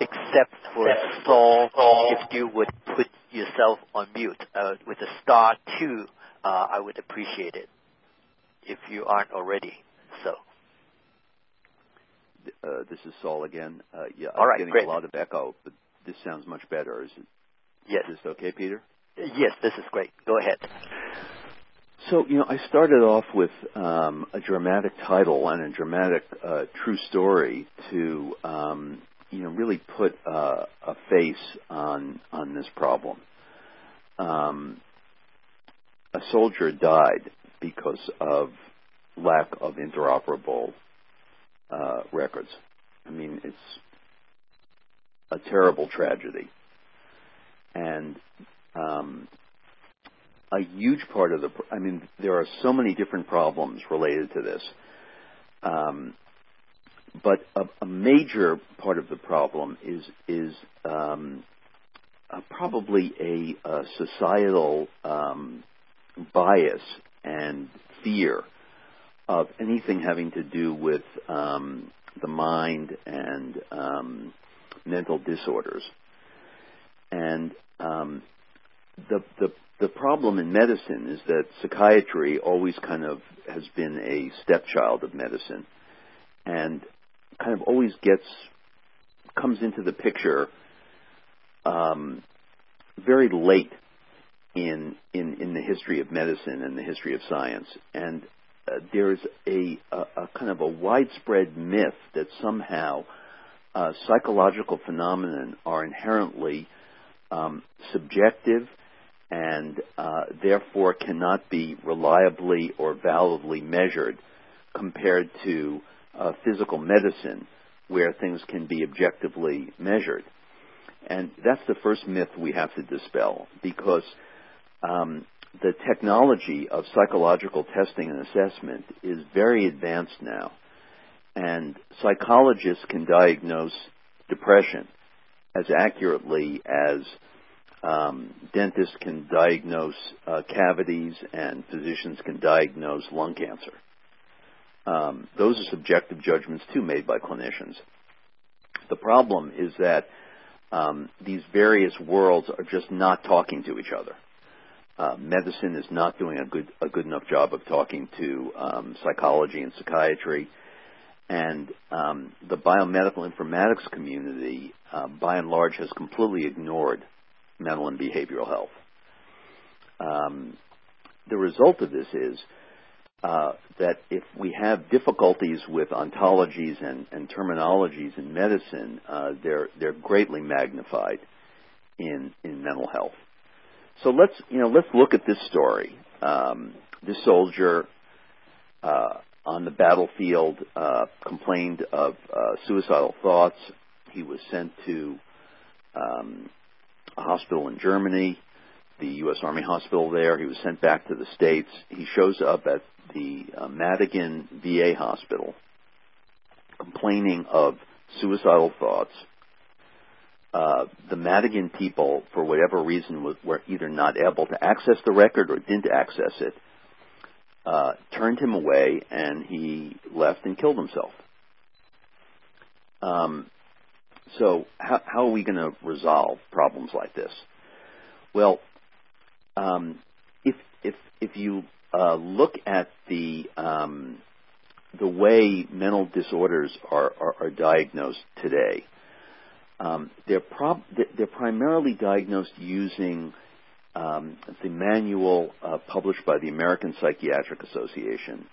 Speaker 1: except for Saul, if you would put yourself on mute uh, with a star two, uh, I would appreciate it. If you aren't already, so.
Speaker 3: Uh, this is Saul again. Uh, yeah,
Speaker 1: All
Speaker 3: I'm
Speaker 1: right,
Speaker 3: getting
Speaker 1: great.
Speaker 3: a lot of echo, but this sounds much better. Is it?
Speaker 1: Yes.
Speaker 3: Is this okay, Peter?
Speaker 1: Yes, this is great. Go ahead.
Speaker 3: So, you know, I started off with um, a dramatic title and a dramatic uh, true story to, um, you know, really put uh, a face on on this problem. Um, a soldier died because of lack of interoperable uh, records. I mean, it's a terrible tragedy, and um, a huge part of the. I mean, there are so many different problems related to this, um, but a, a, major part of the problem is is um, uh, probably a, a societal um, bias and fear of anything having to do with um, the mind and um, mental disorders. And um, the, the the problem in medicine is that psychiatry always kind of has been a stepchild of medicine, and kind of always gets comes into the picture um, very late in in in the history of medicine and the history of science. And there's a, a, a, kind of a widespread myth that somehow uh, psychological phenomena are inherently um, subjective and uh, therefore cannot be reliably or validly measured compared to uh, physical medicine, where things can be objectively measured. And that's the first myth we have to dispel because um, the technology of psychological testing and assessment is very advanced now. And psychologists can diagnose depression as accurately as um, dentists can diagnose uh, cavities and physicians can diagnose lung cancer. Um, those are subjective judgments too made by clinicians. The problem is that um, these various worlds are just not talking to each other. Uh, medicine is not doing a good a good enough job of talking to um, psychology and psychiatry, and um, the biomedical informatics community, uh, by and large, has completely ignored mental and behavioral health. Um, the result of this is uh, that if we have difficulties with ontologies and, and terminologies in medicine, uh, they're they're greatly magnified in in mental health. So let's you know let's look at this story. Um, this soldier uh, on the battlefield uh, complained of uh, suicidal thoughts. He was sent to um, a hospital in Germany, the U.S. Army hospital there. He was sent back to the States. He shows up at the uh, Madigan VA hospital complaining of suicidal thoughts. Uh, the Madigan people, for whatever reason, were either not able to access the record or didn't access it, uh, turned him away, and he left and killed himself. Um, so how, how are we going to resolve problems like this? Well, um, if if if you uh, look at the um, the way mental disorders are, are, are diagnosed today, um, they're, prob- they're primarily diagnosed using um, the manual uh, published by the American Psychiatric Association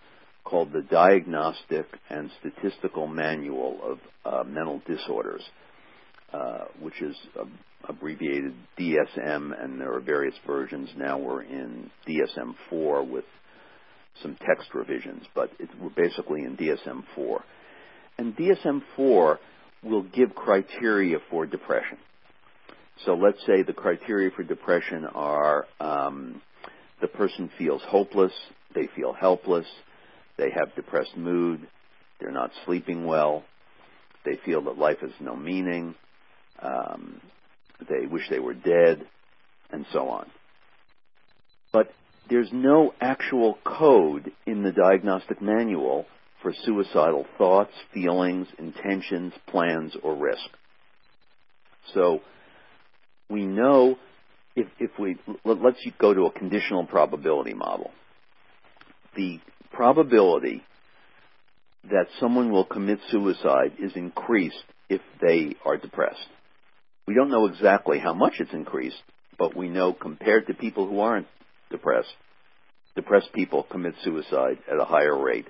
Speaker 3: called the Diagnostic and Statistical Manual of uh, Mental Disorders. Uh, which is abbreviated DSM, and there are various versions. Now we're in DSM-4 with some text revisions, but it, we're basically in DSM-4. And DSM-4 will give criteria for depression. So let's say the criteria for depression are um, the person feels hopeless, they feel helpless, they have depressed mood, they're not sleeping well, they feel that life has no meaning, um, they wish they were dead, and so on. But there's no actual code in the diagnostic manual for suicidal thoughts, feelings, intentions, plans, or risk. So we know if, if we let's go to a conditional probability model. The probability that someone will commit suicide is increased if they are depressed. We don't know exactly how much it's increased, but we know compared to people who aren't depressed, depressed people commit suicide at a higher rate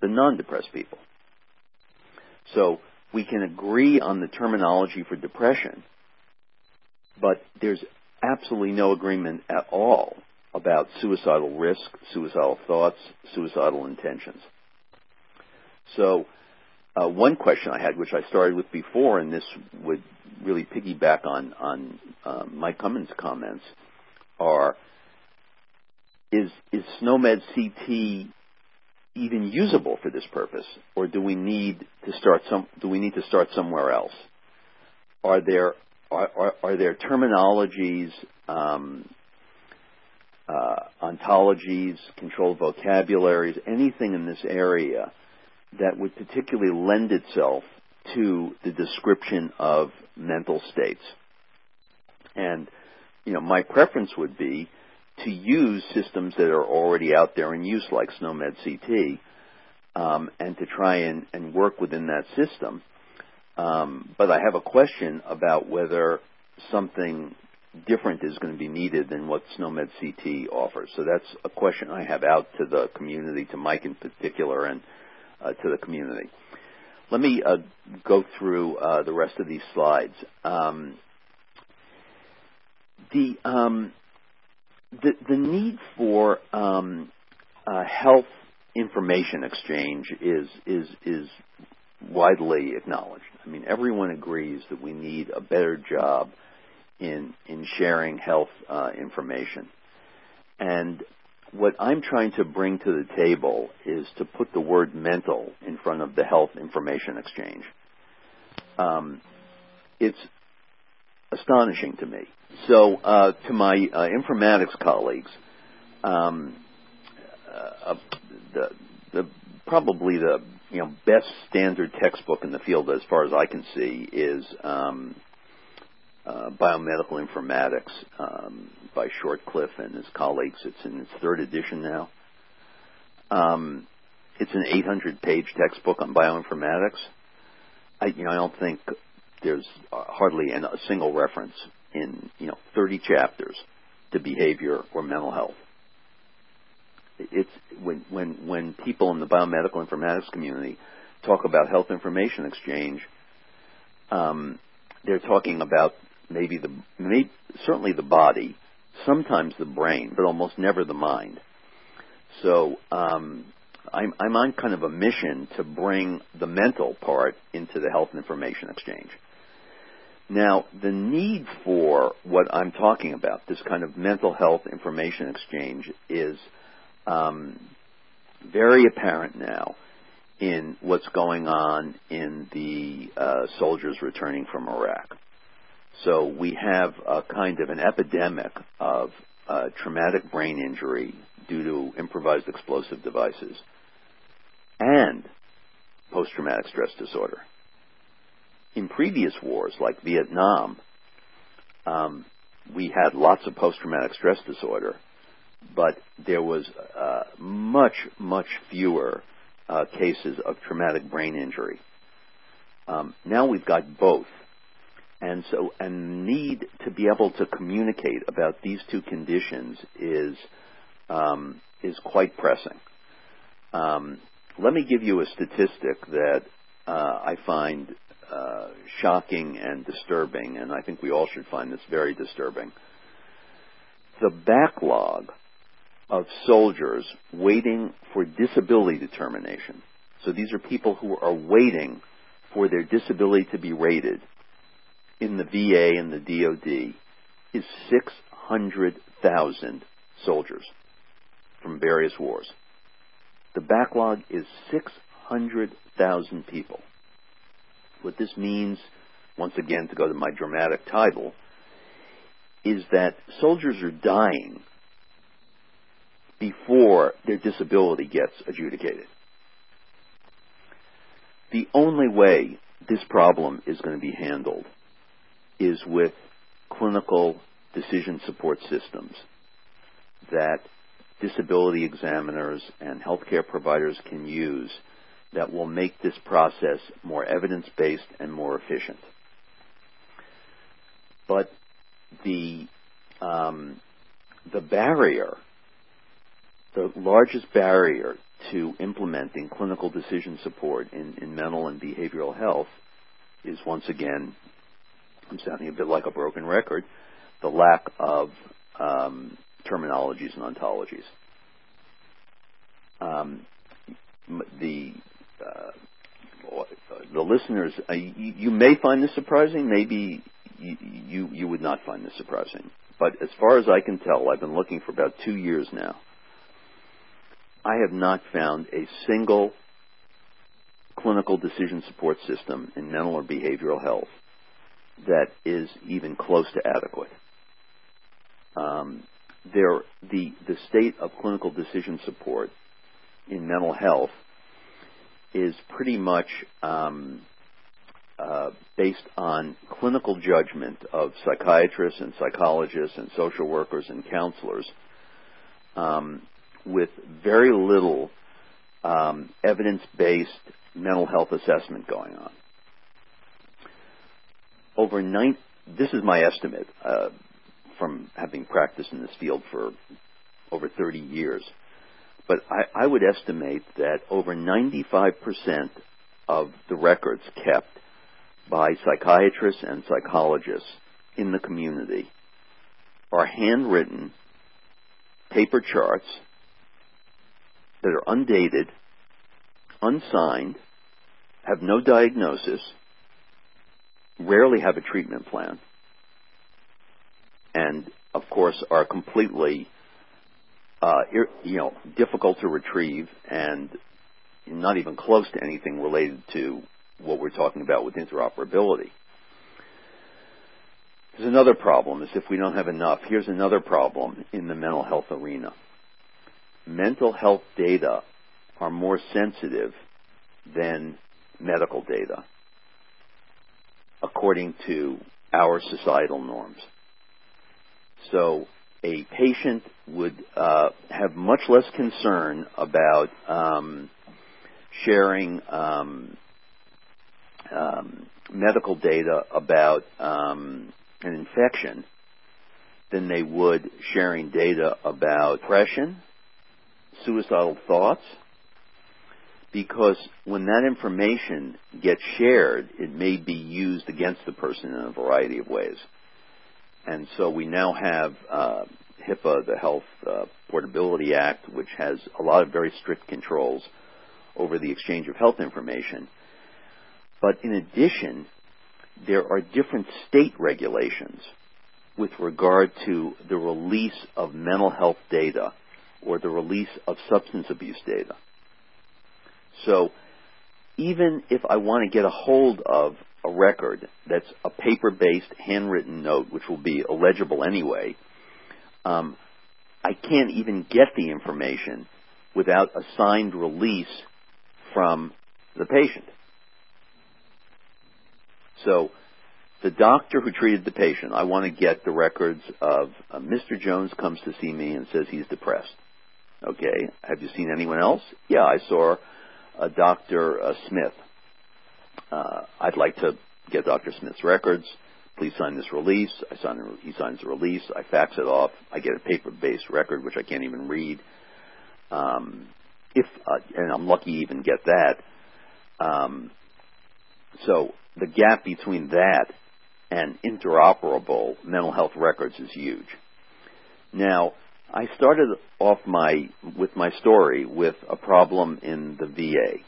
Speaker 3: than non-depressed people. So we can agree on the terminology for depression, but there's absolutely no agreement at all about suicidal risk, suicidal thoughts, suicidal intentions. So uh, one question I had, which I started with before, and this would really piggyback on on uh, Mike Cummens' comments, are is is SNOMED CT even usable for this purpose, or do we need to start some? Do we need to start somewhere else? Are there are, are, are there terminologies, um, uh, ontologies, controlled vocabularies, anything in this area that would particularly lend itself to the description of mental states. And, you know, my preference would be to use systems that are already out there in use, like SNOMED CT, um, and to try and, and, work within that system. Um, but I have a question about whether something different is going to be needed than what SNOMED CT offers. So that's a question I have out to the community, to Mike in particular, and uh, to the community. Let me uh, go through uh, the rest of these slides. Um, the um, the the need for um, uh, health information exchange is is is widely acknowledged. I mean, everyone agrees that we need a better job in in sharing health uh, information. And what I'm trying to bring to the table is to put the word mental in front of the health information exchange. Um, it's astonishing to me. So, uh, to my uh, informatics colleagues, um, uh, the, the probably the you know best standard textbook in the field, as far as I can see, is um, uh, biomedical informatics um, by Shortliffe and his colleagues. It's in its third edition now. Um, it's an 800-page textbook on bioinformatics. I, you know, I don't think there's uh, hardly an, a single reference in you know 30 chapters to behavior or mental health. It's when when when people in the biomedical informatics community talk about health information exchange, um, they're talking about maybe the maybe, certainly the body, sometimes the brain, but almost never the mind. So um, I'm, I'm on kind of a mission to bring the mental part into the health information exchange. Now, the need for what I'm talking about, this kind of mental health information exchange, is um, very apparent now in what's going on in the uh, soldiers returning from Iraq. So we have a kind of an epidemic of uh, traumatic brain injury due to improvised explosive devices and post-traumatic stress disorder. In previous wars, like Vietnam, um, we had lots of post-traumatic stress disorder, but there was uh, much, much fewer uh, cases of traumatic brain injury. Um, now we've got both and so a need to be able to communicate about these two conditions is um, is quite pressing. Um, let me give you a statistic that uh, I find uh, shocking and disturbing, and I think we all should find this very disturbing. The backlog of soldiers waiting for disability determination. So these are people who are waiting for their disability to be rated in the VA and the DoD is 600,000 soldiers from various wars. The backlog is 600,000 people. What this means, once again, to go to my dramatic title, is that soldiers are dying before their disability gets adjudicated. The only way this problem is going to be handled is with clinical decision support systems that disability examiners and healthcare providers can use that will make this process more evidence based and more efficient. But the um, the barrier, the largest barrier to implementing clinical decision support in, in mental and behavioral health is once again I'm sounding a bit like a broken record, the lack of um, terminologies and ontologies. Um, the the listeners, uh, you, you, may find this surprising. Maybe you, you, you would not find this surprising. But as far as I can tell, I've been looking for about two years now. I have not found a single clinical decision support system in mental or behavioral health that is even close to adequate. Um, there, the, the state of clinical decision support in mental health is pretty much um, uh, based on clinical judgment of psychiatrists and psychologists and social workers and counselors um, with very little um, evidence-based mental health assessment going on over nine. This is my estimate uh, from having practiced in this field for over 30 years. But I, I would estimate that over 95% of the records kept by psychiatrists and psychologists in the community are handwritten paper charts that are undated, unsigned, have no diagnosis, rarely have a treatment plan, and of course are completely uh, you know difficult to retrieve and not even close to anything related to what we're talking about with interoperability. There's another problem is if we don't have enough. Here's another problem in the mental health arena. Mental health data are more sensitive than medical data according to our societal norms. So a patient would uh, have much less concern about um, sharing um, um, medical data about um, an infection than they would sharing data about depression, suicidal thoughts, because when that information gets shared, it may be used against the person in a variety of ways. And so we now have uh, HIPAA, the Health uh, Portability Act, which has a lot of very strict controls over the exchange of health information. But in addition, there are different state regulations with regard to the release of mental health data or the release of substance abuse data. So even if I want to get a hold of a record that's a paper-based handwritten note, which will be illegible anyway, um, I can't even get the information without a signed release from the patient. So the doctor who treated the patient, I want to get the records of uh, Mr. Jones comes to see me and says he's depressed. Okay, have you seen anyone else? Yeah, I saw uh, Dr. Uh, Smith. Uh, I'd like to get Dr. Smith's records. Please sign this release. I sign, he signs the release. I fax it off. I get a paper-based record, which I can't even read. Um, if uh, and I'm lucky even get that. Um, so the gap between that and interoperable mental health records is huge. Now, I started off my with my story with a problem in the VA.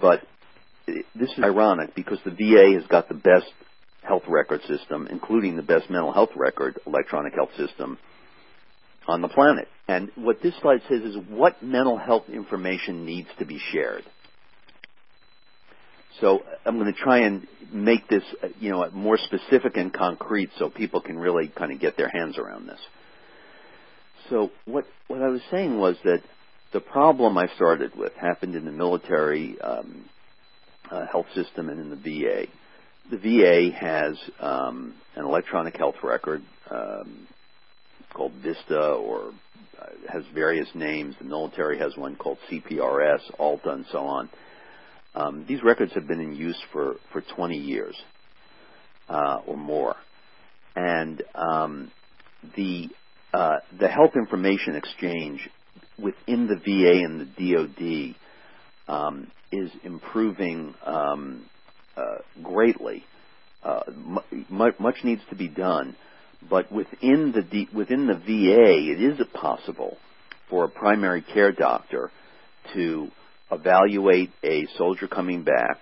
Speaker 3: But this is ironic because the VA has got the best health record system, including the best mental health record electronic health system on the planet. And what this slide says is what mental health information needs to be shared. So I'm going to try and make this, you know, more specific and concrete so people can really kind of get their hands around this. So what what I was saying was that the problem I started with happened in the military um, uh, health system and in the VA. The VA has um, an electronic health record um, called Vista, or uh, has various names. The military has one called CPRS, AHLTA, and so on. Um, these records have been in use for, for 20 years uh, or more. And um, the, uh, the health information exchange within the VA and the DoD um, is improving um, uh, greatly. Uh, m- much needs to be done, but within the D- within the VA, it is possible for a primary care doctor to evaluate a soldier coming back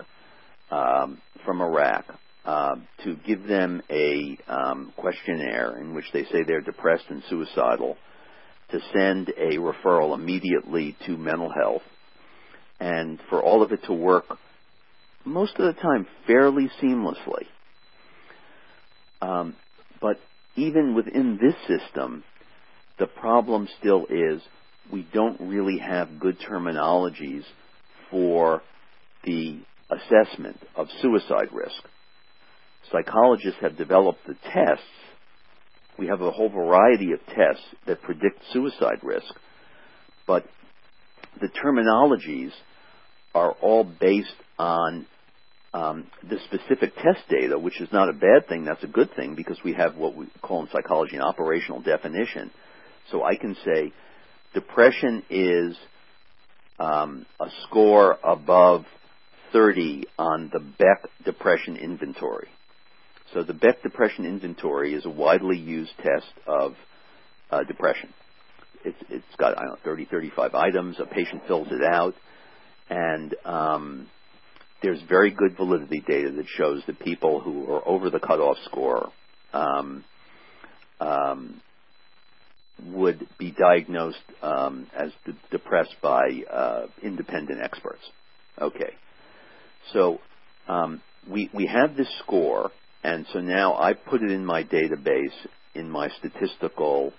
Speaker 3: um, from Iraq, uh, to give them a um, questionnaire in which they say they're depressed and suicidal, to send a referral immediately to mental health, and for all of it to work most of the time fairly seamlessly. Um, but even within this system, the problem still is we don't really have good terminologies for the assessment of suicide risk. Psychologists have developed the tests. We have a whole variety of tests that predict suicide risk, but the terminologies are all based on um, the specific test data, which is not a bad thing. That's a good thing because we have what we call in psychology an operational definition. So I can say depression is um, a score above 30 on the Beck Depression Inventory. So the Beck Depression Inventory is a widely used test of uh, depression. it's it's got I don't know 30, 35 items. A patient fills it out, and um, there's very good validity data that shows that people who are over the cutoff score um, um, would be diagnosed um, as de- depressed by uh, independent experts. Okay, so um, we we have this score, and so now I put it in my database in my statistical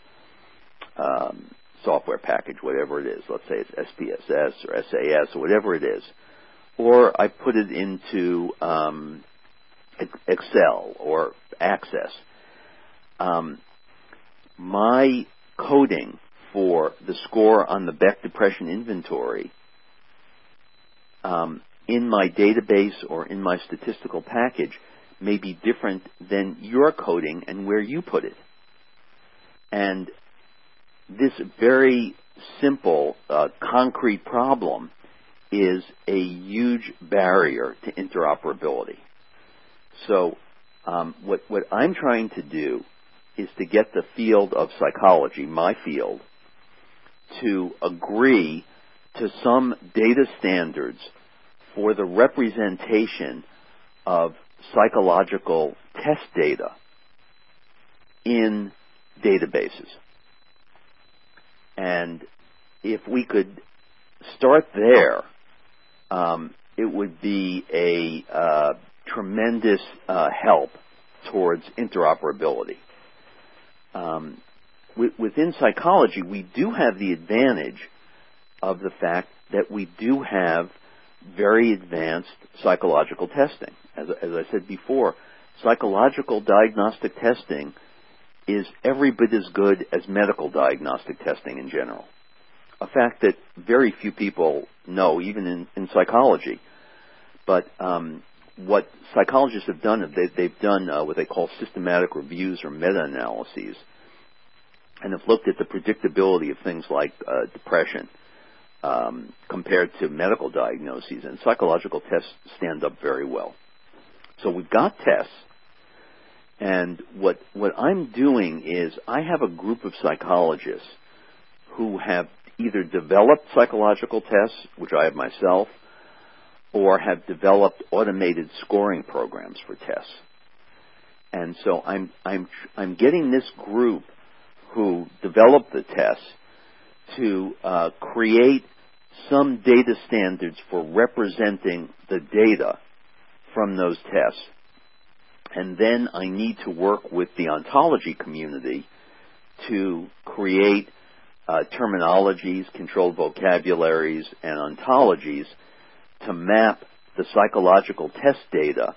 Speaker 3: um, software package, whatever it is. Let's say it's SPSS or SAS or whatever it is, or I put it into um, Excel or Access. Um, my coding for the score on the Beck Depression Inventory um, in my database or in my statistical package may be different than your coding and where you put it. And this very simple, uh, concrete problem is a huge barrier to interoperability. So, um, what, what I'm trying to do is to get the field of psychology, my field, to agree to some data standards for the representation of psychological test data in databases. And if we could start there, um, it would be a uh, tremendous uh, help towards interoperability. Um, within psychology, we do have the advantage of the fact that we do have very advanced psychological testing. As, as I said before, psychological diagnostic testing is every bit as good as medical diagnostic testing in general. A fact that very few people know, even in, in psychology. But um, what psychologists have done, they, they've done uh, what they call systematic reviews or meta-analyses, and have looked at the predictability of things like uh, depression um, compared to medical diagnoses, and psychological tests stand up very well. So we've got tests, and what what I'm doing is I have a group of psychologists who have either developed psychological tests, which I have myself, or have developed automated scoring programs for tests. And so I'm I'm I'm getting this group who developed the tests to uh, create some data standards for representing the data from those tests. And then I need to work with the ontology community to create uh, terminologies, controlled vocabularies, and ontologies to map the psychological test data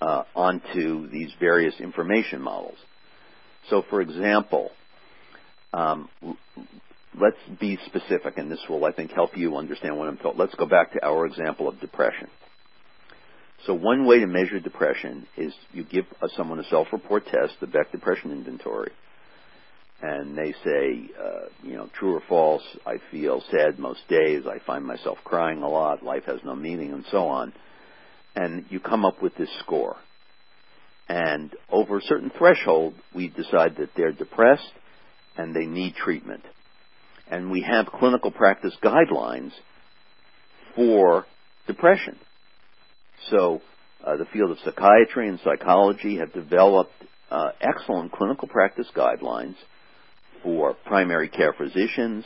Speaker 3: uh, onto these various information models. So, for example, um, let's be specific, and this will, I think, help you understand what I'm talking. Let's go back to our example of depression. So one way to measure depression is you give someone a self-report test, the Beck Depression Inventory, and they say, uh, you know, true or false, I feel sad most days, I find myself crying a lot, life has no meaning, and so on. And you come up with this score. And over a certain threshold, we decide that they're depressed and they need treatment. And we have clinical practice guidelines for depression. So uh, the field of psychiatry and psychology have developed uh, excellent clinical practice guidelines for primary care physicians,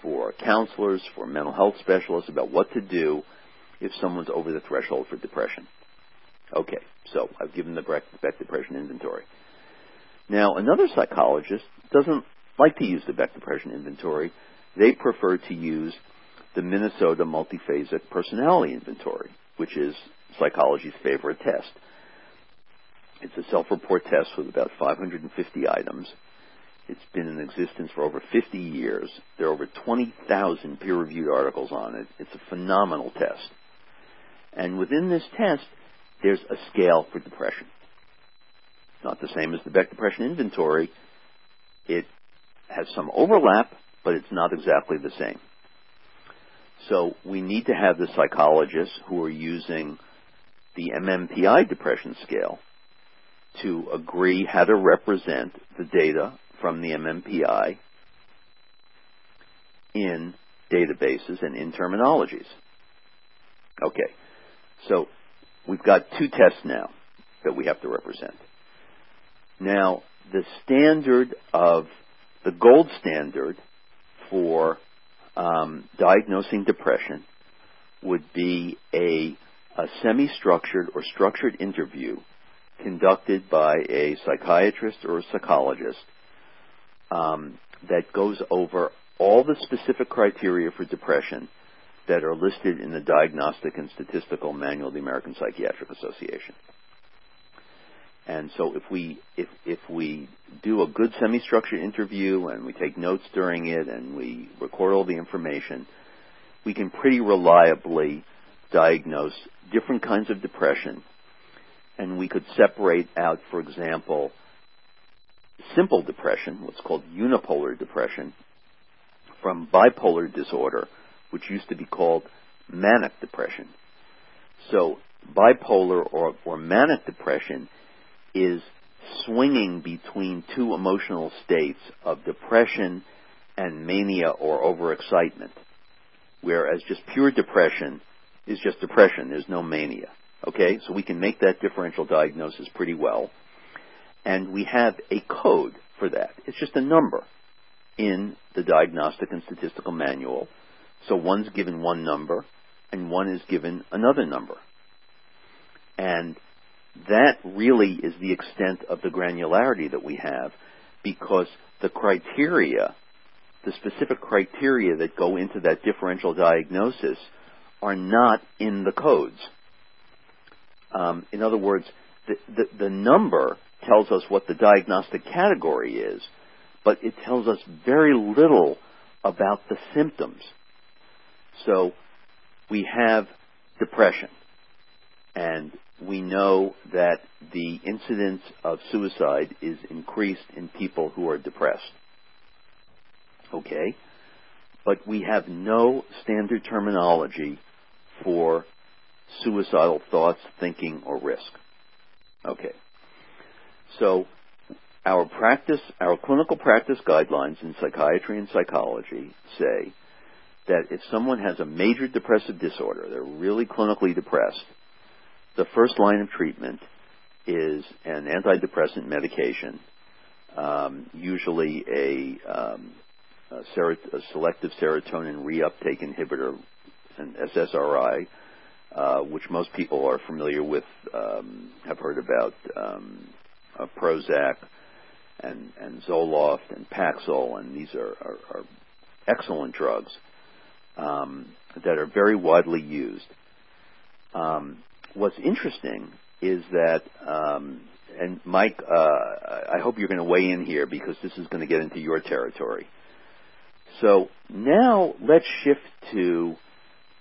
Speaker 3: for counselors, for mental health specialists about what to do if someone's over the threshold for depression. Okay, so I've given the Beck Depression Inventory. Now, another psychologist doesn't like to use the Beck Depression Inventory. They prefer to use the Minnesota Multiphasic Personality Inventory, which is psychology's favorite test. It's a self-report test with about 550 items. It's been in existence for over 50 years. There are over 20,000 peer-reviewed articles on it. It's a phenomenal test. And within this test, there's a scale for depression. Not the same as the Beck Depression Inventory. It has some overlap, but it's not exactly the same. So we need to have the psychologists who are using the MMPI depression scale to agree how to represent the data from the MMPI in databases and in terminologies. Okay, so we've got two tests now that we have to represent. Now, the standard of the gold standard for um, diagnosing depression would be a, a semi structured or structured interview conducted by a psychiatrist or a psychologist um, that goes over all the specific criteria for depression that are listed in the Diagnostic and Statistical Manual of the American Psychiatric Association. And so if we if if we do a good semi-structured interview and we take notes during it and we record all the information, we can pretty reliably diagnose different kinds of depression. And we could separate out, for example, simple depression, what's called unipolar depression, from bipolar disorder, which used to be called manic depression. So bipolar or, or manic depression is swinging between two emotional states of depression and mania or overexcitement, whereas just pure depression is just depression. There's no mania. Okay, so we can make that differential diagnosis pretty well. And we have a code for that. It's just a number in the Diagnostic and Statistical Manual. So one's given one number and one is given another number. And that really is the extent of the granularity that we have because the criteria, the specific criteria that go into that differential diagnosis are not in the codes. Um, in other words, the, the, the number tells us what the diagnostic category is, but it tells us very little about the symptoms. So we have depression, and we know that the incidence of suicide is increased in people who are depressed. Okay? But we have no standard terminology for suicidal thoughts, thinking, or risk. Okay. So our practice, our clinical practice guidelines in psychiatry and psychology say that if someone has a major depressive disorder, they're really clinically depressed, the first line of treatment is an antidepressant medication, um, usually a, um, a, ser- a, selective serotonin reuptake inhibitor, an SSRI, uh, which most people are familiar with, um, have heard about um, uh, Prozac and, and Zoloft and Paxil, and these are, are, are excellent drugs um, that are very widely used. Um, what's interesting is that, um, and Mike, uh, I hope you're going to weigh in here because this is going to get into your territory. So now let's shift to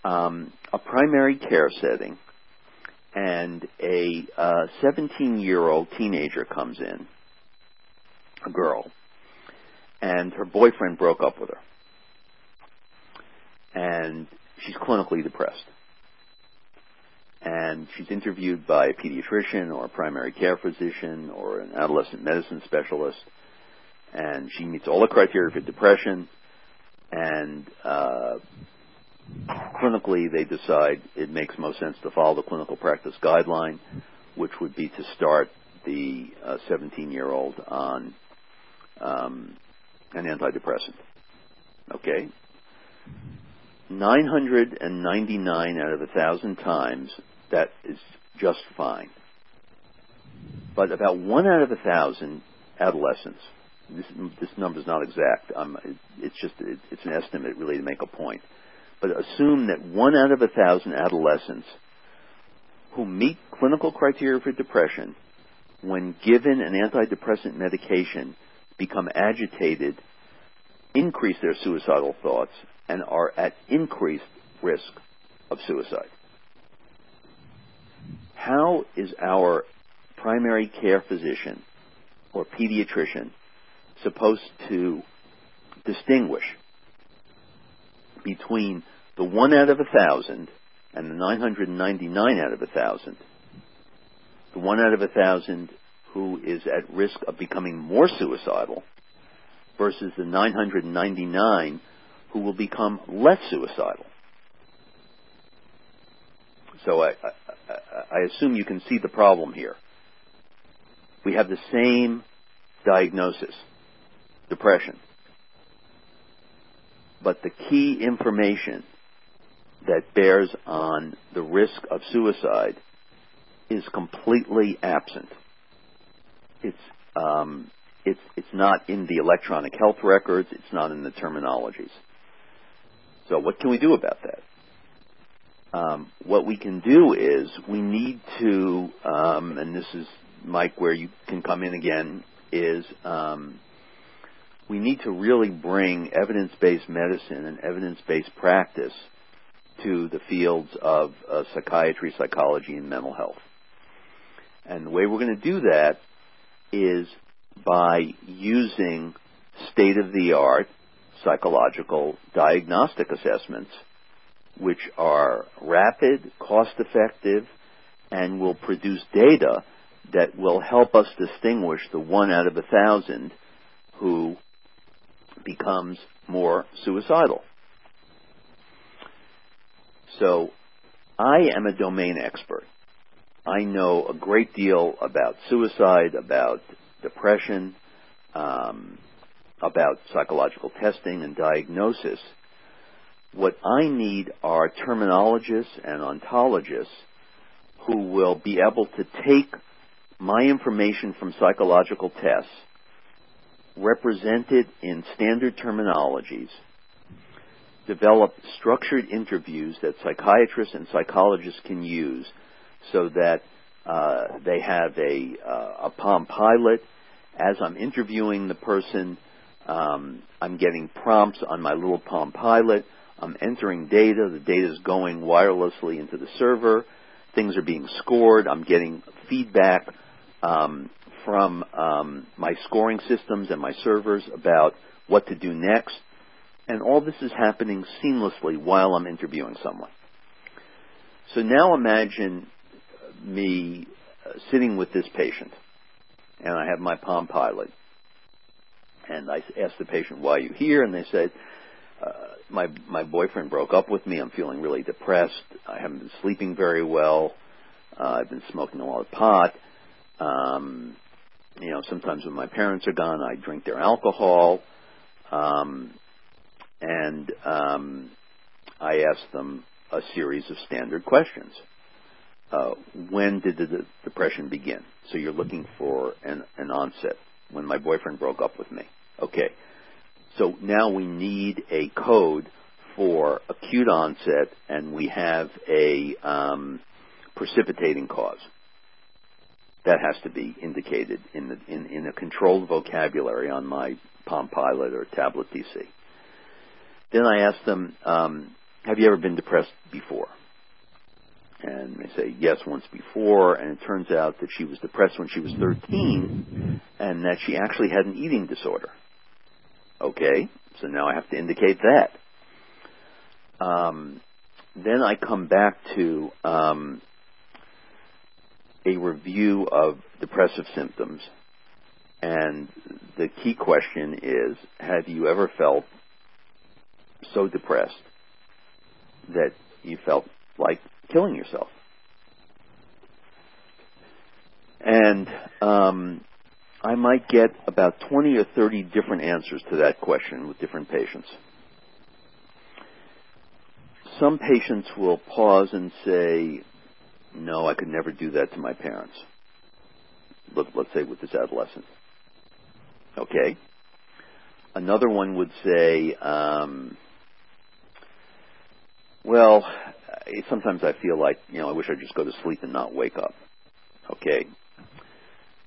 Speaker 3: um, a primary care setting, and a 17 uh, year old teenager comes in, a girl, and her boyfriend broke up with her. And she's clinically depressed and she's interviewed by a pediatrician or a primary care physician or an adolescent medicine specialist, and she meets all the criteria for depression, and uh, clinically they decide it makes most sense to follow the clinical practice guideline, which would be to start the 17-year-old uh, on um, an antidepressant. Okay? 999 out of a 1,000 times, that is just fine. But about one out of a thousand adolescents, this, this number is not exact. Um, it, it's just it, it's an estimate, really, to make a point. But assume that one out of a thousand adolescents who meet clinical criteria for depression, when given an antidepressant medication, become agitated, increase their suicidal thoughts, and are at increased risk of suicide how is our primary care physician or pediatrician supposed to distinguish between the one out of a thousand and the 999 out of a thousand? The one out of a thousand who is at risk of becoming more suicidal versus the 999 who will become less suicidal. So I, I, assume you can see the problem here. We have the same diagnosis, depression. But the key information that bears on the risk of suicide is completely absent. It's um, it's it's not in the electronic health records. It's not in the terminologies. So what can we do about that? Um, what we can do is we need to, um, and this is Mike where you can come in again, is um, we need to really bring evidence-based medicine and evidence-based practice to the fields of uh, psychiatry, psychology, and mental health. And the way we're going to do that is by using state-of-the-art psychological diagnostic assessments, which are rapid, cost-effective, and will produce data that will help us distinguish the one out of a thousand who becomes more suicidal. So I am a domain expert. I know a great deal about suicide, about depression, um, about psychological testing and diagnosis. What I need are terminologists and ontologists who will be able to take my information from psychological tests, represent it in standard terminologies, develop structured interviews that psychiatrists and psychologists can use so that uh, they have a, uh, a Palm Pilot. As I'm interviewing the person, um, I'm getting prompts on my little Palm Pilot. I'm entering data. The data is going wirelessly into the server. Things are being scored. I'm getting feedback um, from um, my scoring systems and my servers about what to do next. And all this is happening seamlessly while I'm interviewing someone. So now imagine me uh, sitting with this patient, and I have my Palm Pilot, and I ask the patient, "Why are you here?" And they said, uh, "My my boyfriend broke up with me. I'm feeling really depressed. I haven't been sleeping very well. Uh, I've been smoking a lot of pot. Um, you know, sometimes when my parents are gone, I drink their alcohol." Um, and um, I ask them a series of standard questions. Uh, when did the depression begin? So you're looking for an, an onset. When my boyfriend broke up with me. Okay. So now we need a code for acute onset, and we have a um, precipitating cause. That has to be indicated in, the, in, in a controlled vocabulary on my Palm Pilot or Tablet PC. Then I ask them, um, "Have you ever been depressed before?" And they say, yes, once before, and it turns out that she was depressed when she was 13, and that she actually had an eating disorder. Okay, so now I have to indicate that. Um, then I come back to um, a review of depressive symptoms, and the key question is, have you ever felt so depressed that you felt like killing yourself. And um, I might get about 20 or 30 different answers to that question with different patients. Some patients will pause and say, No, I could never do that to my parents. Let, let's say with this adolescent. Okay. Another one would say, um, Well, sometimes I feel like, you know, I wish I'd just go to sleep and not wake up. Okay.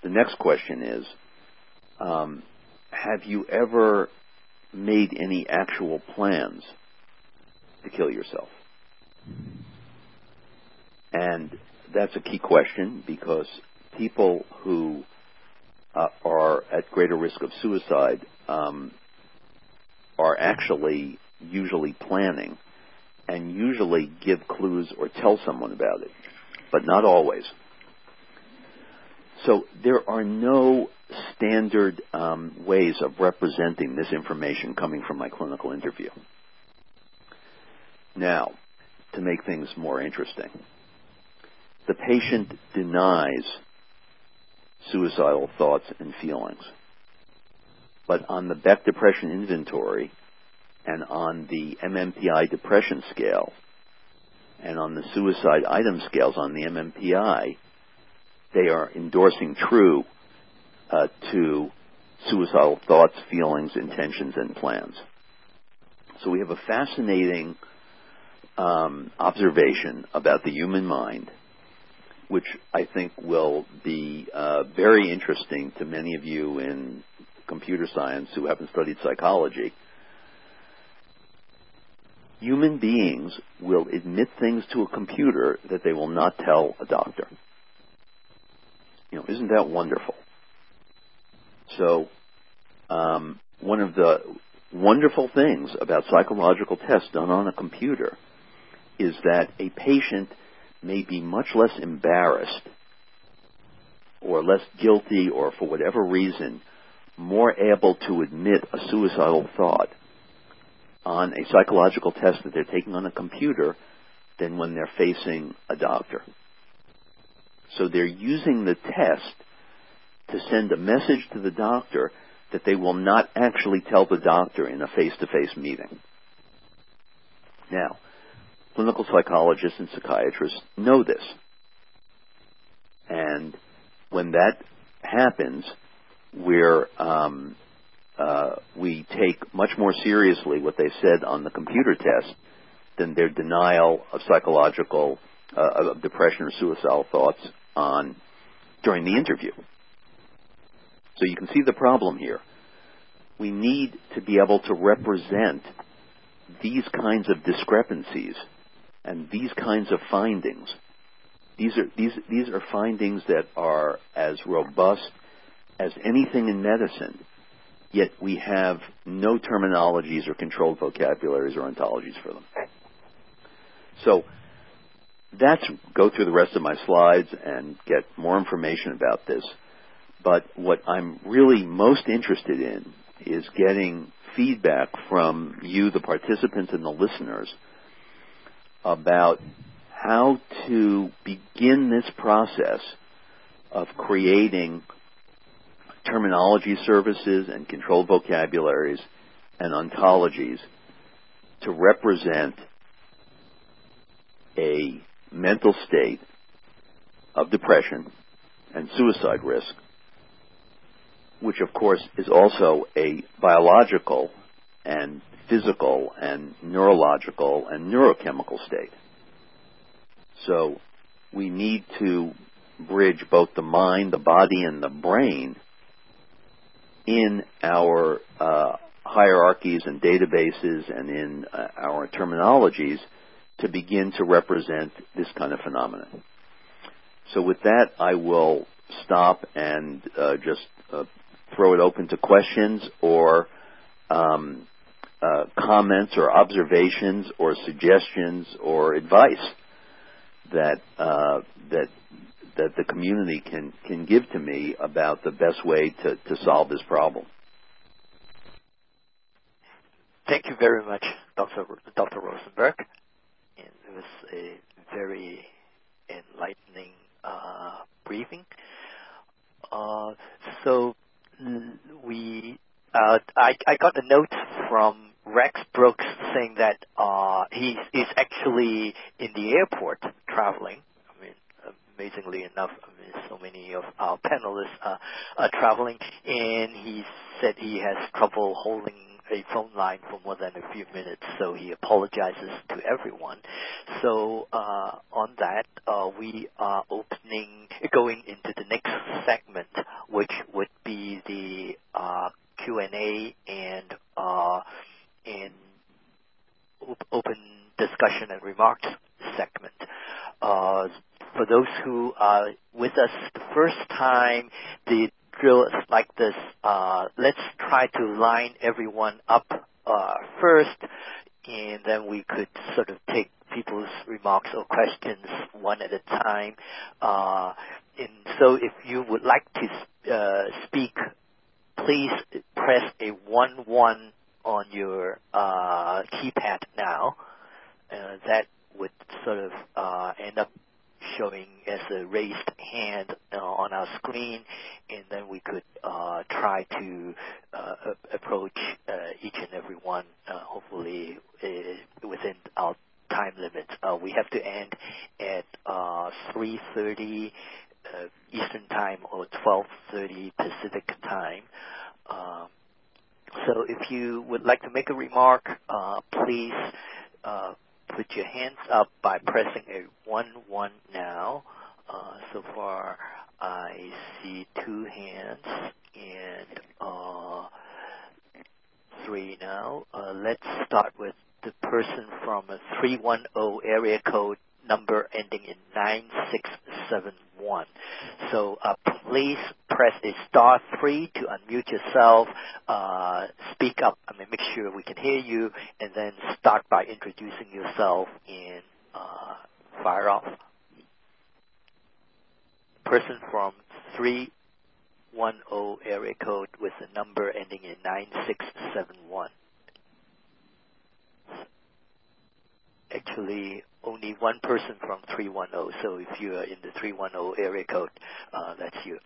Speaker 3: The next question is, um, have you ever made any actual plans to kill yourself? And that's a key question because people who uh, are at greater risk of suicide um, are actually usually planning and usually give clues or tell someone about it, but not always. So there are no standard um, ways of representing this information coming from my clinical interview. Now, to make things more interesting, the patient denies suicidal thoughts and feelings. But on the Beck Depression Inventory and on the MMPI Depression Scale and on the suicide item scales on the MMPI, they are endorsing true uh, to suicidal thoughts, feelings, intentions, and plans. So we have a fascinating um, observation about the human mind, which I think will be uh, very interesting to many of you in computer science who haven't studied psychology. Human beings will admit things to a computer that they will not tell a doctor. You know, isn't that wonderful? So, um, one of the wonderful things about psychological tests done on a computer is that a patient may be much less embarrassed or less guilty or for whatever reason more able to admit a suicidal thought on a psychological test that they're taking on a computer than when they're facing a doctor. So they're using the test to send a message to the doctor that they will not actually tell the doctor in a face-to-face meeting. Now, clinical psychologists and psychiatrists know this. And when that happens, um, uh, we take much more seriously what they said on the computer test than their denial of psychological, uh, of depression or suicidal thoughts on during the interview. So you can see the problem here. We need to be able to represent these kinds of discrepancies and these kinds of findings. These are, these, these are findings that are as robust as anything in medicine, yet we have no terminologies or controlled vocabularies or ontologies for them. So that's go through the rest of my slides and get more information about this. But what I'm really most interested in is getting feedback from you, the participants and the listeners, about how to begin this process of creating terminology services and controlled vocabularies and ontologies to represent a mental state of depression and suicide risk, which of course is also a biological and physical and neurological and neurochemical state. So we need to bridge both the mind, the body, and the brain in our uh, hierarchies and databases and in uh, our terminologies to begin to represent this kind of phenomenon. So with that, I will stop and uh, just uh, throw it open to questions or um, uh, comments or observations or suggestions or advice that uh, that that the community can can give to me about the best way to, to solve this problem.
Speaker 1: Thank you very much, Dr. Dr. Rosenberg. Was a very enlightening uh, briefing. Uh, so we, uh, I, I got a note from Rex Brooks saying that uh, he's, he's actually in the airport traveling I mean, amazingly enough, I mean, so many of our panelists are, are traveling, and he said he has trouble holding a phone line for more than a few minutes, so he apologizes to everyone. So uh, on that, uh, we are opening, going into the next segment, which would be the uh, Q&A and uh, and open discussion and remarks segment. Uh, for those who are with us the first time, the drill like this. Uh, let's try to line everyone up uh, first, and then we could sort of take people's remarks or questions one at a time. Uh, and so if you would like to uh, speak, please press a 1-1 on your uh, keypad now uh, that would sort of end up showing as a raised hand uh, on our screen, and then we could uh, try to uh, approach uh, each and every one, uh, hopefully uh, within our time limit. we have to end at 3:30 Eastern Time or 12:30 Pacific Time. Um, so if you would like to make a remark, please put your hands up by pressing a 1 1 now. Uh, so far, I see two hands and uh, three now. Uh, let's start with the person from a 310 area code number ending in 9671. So uh, please press a star three to unmute yourself, uh, speak up, I mean, make sure we can hear you, and then start by introducing yourself and uh, fire off. Person from 310 area code with a number ending in 9671. actually only one person from 310. So if you are in the 310 area code, uh, that's you.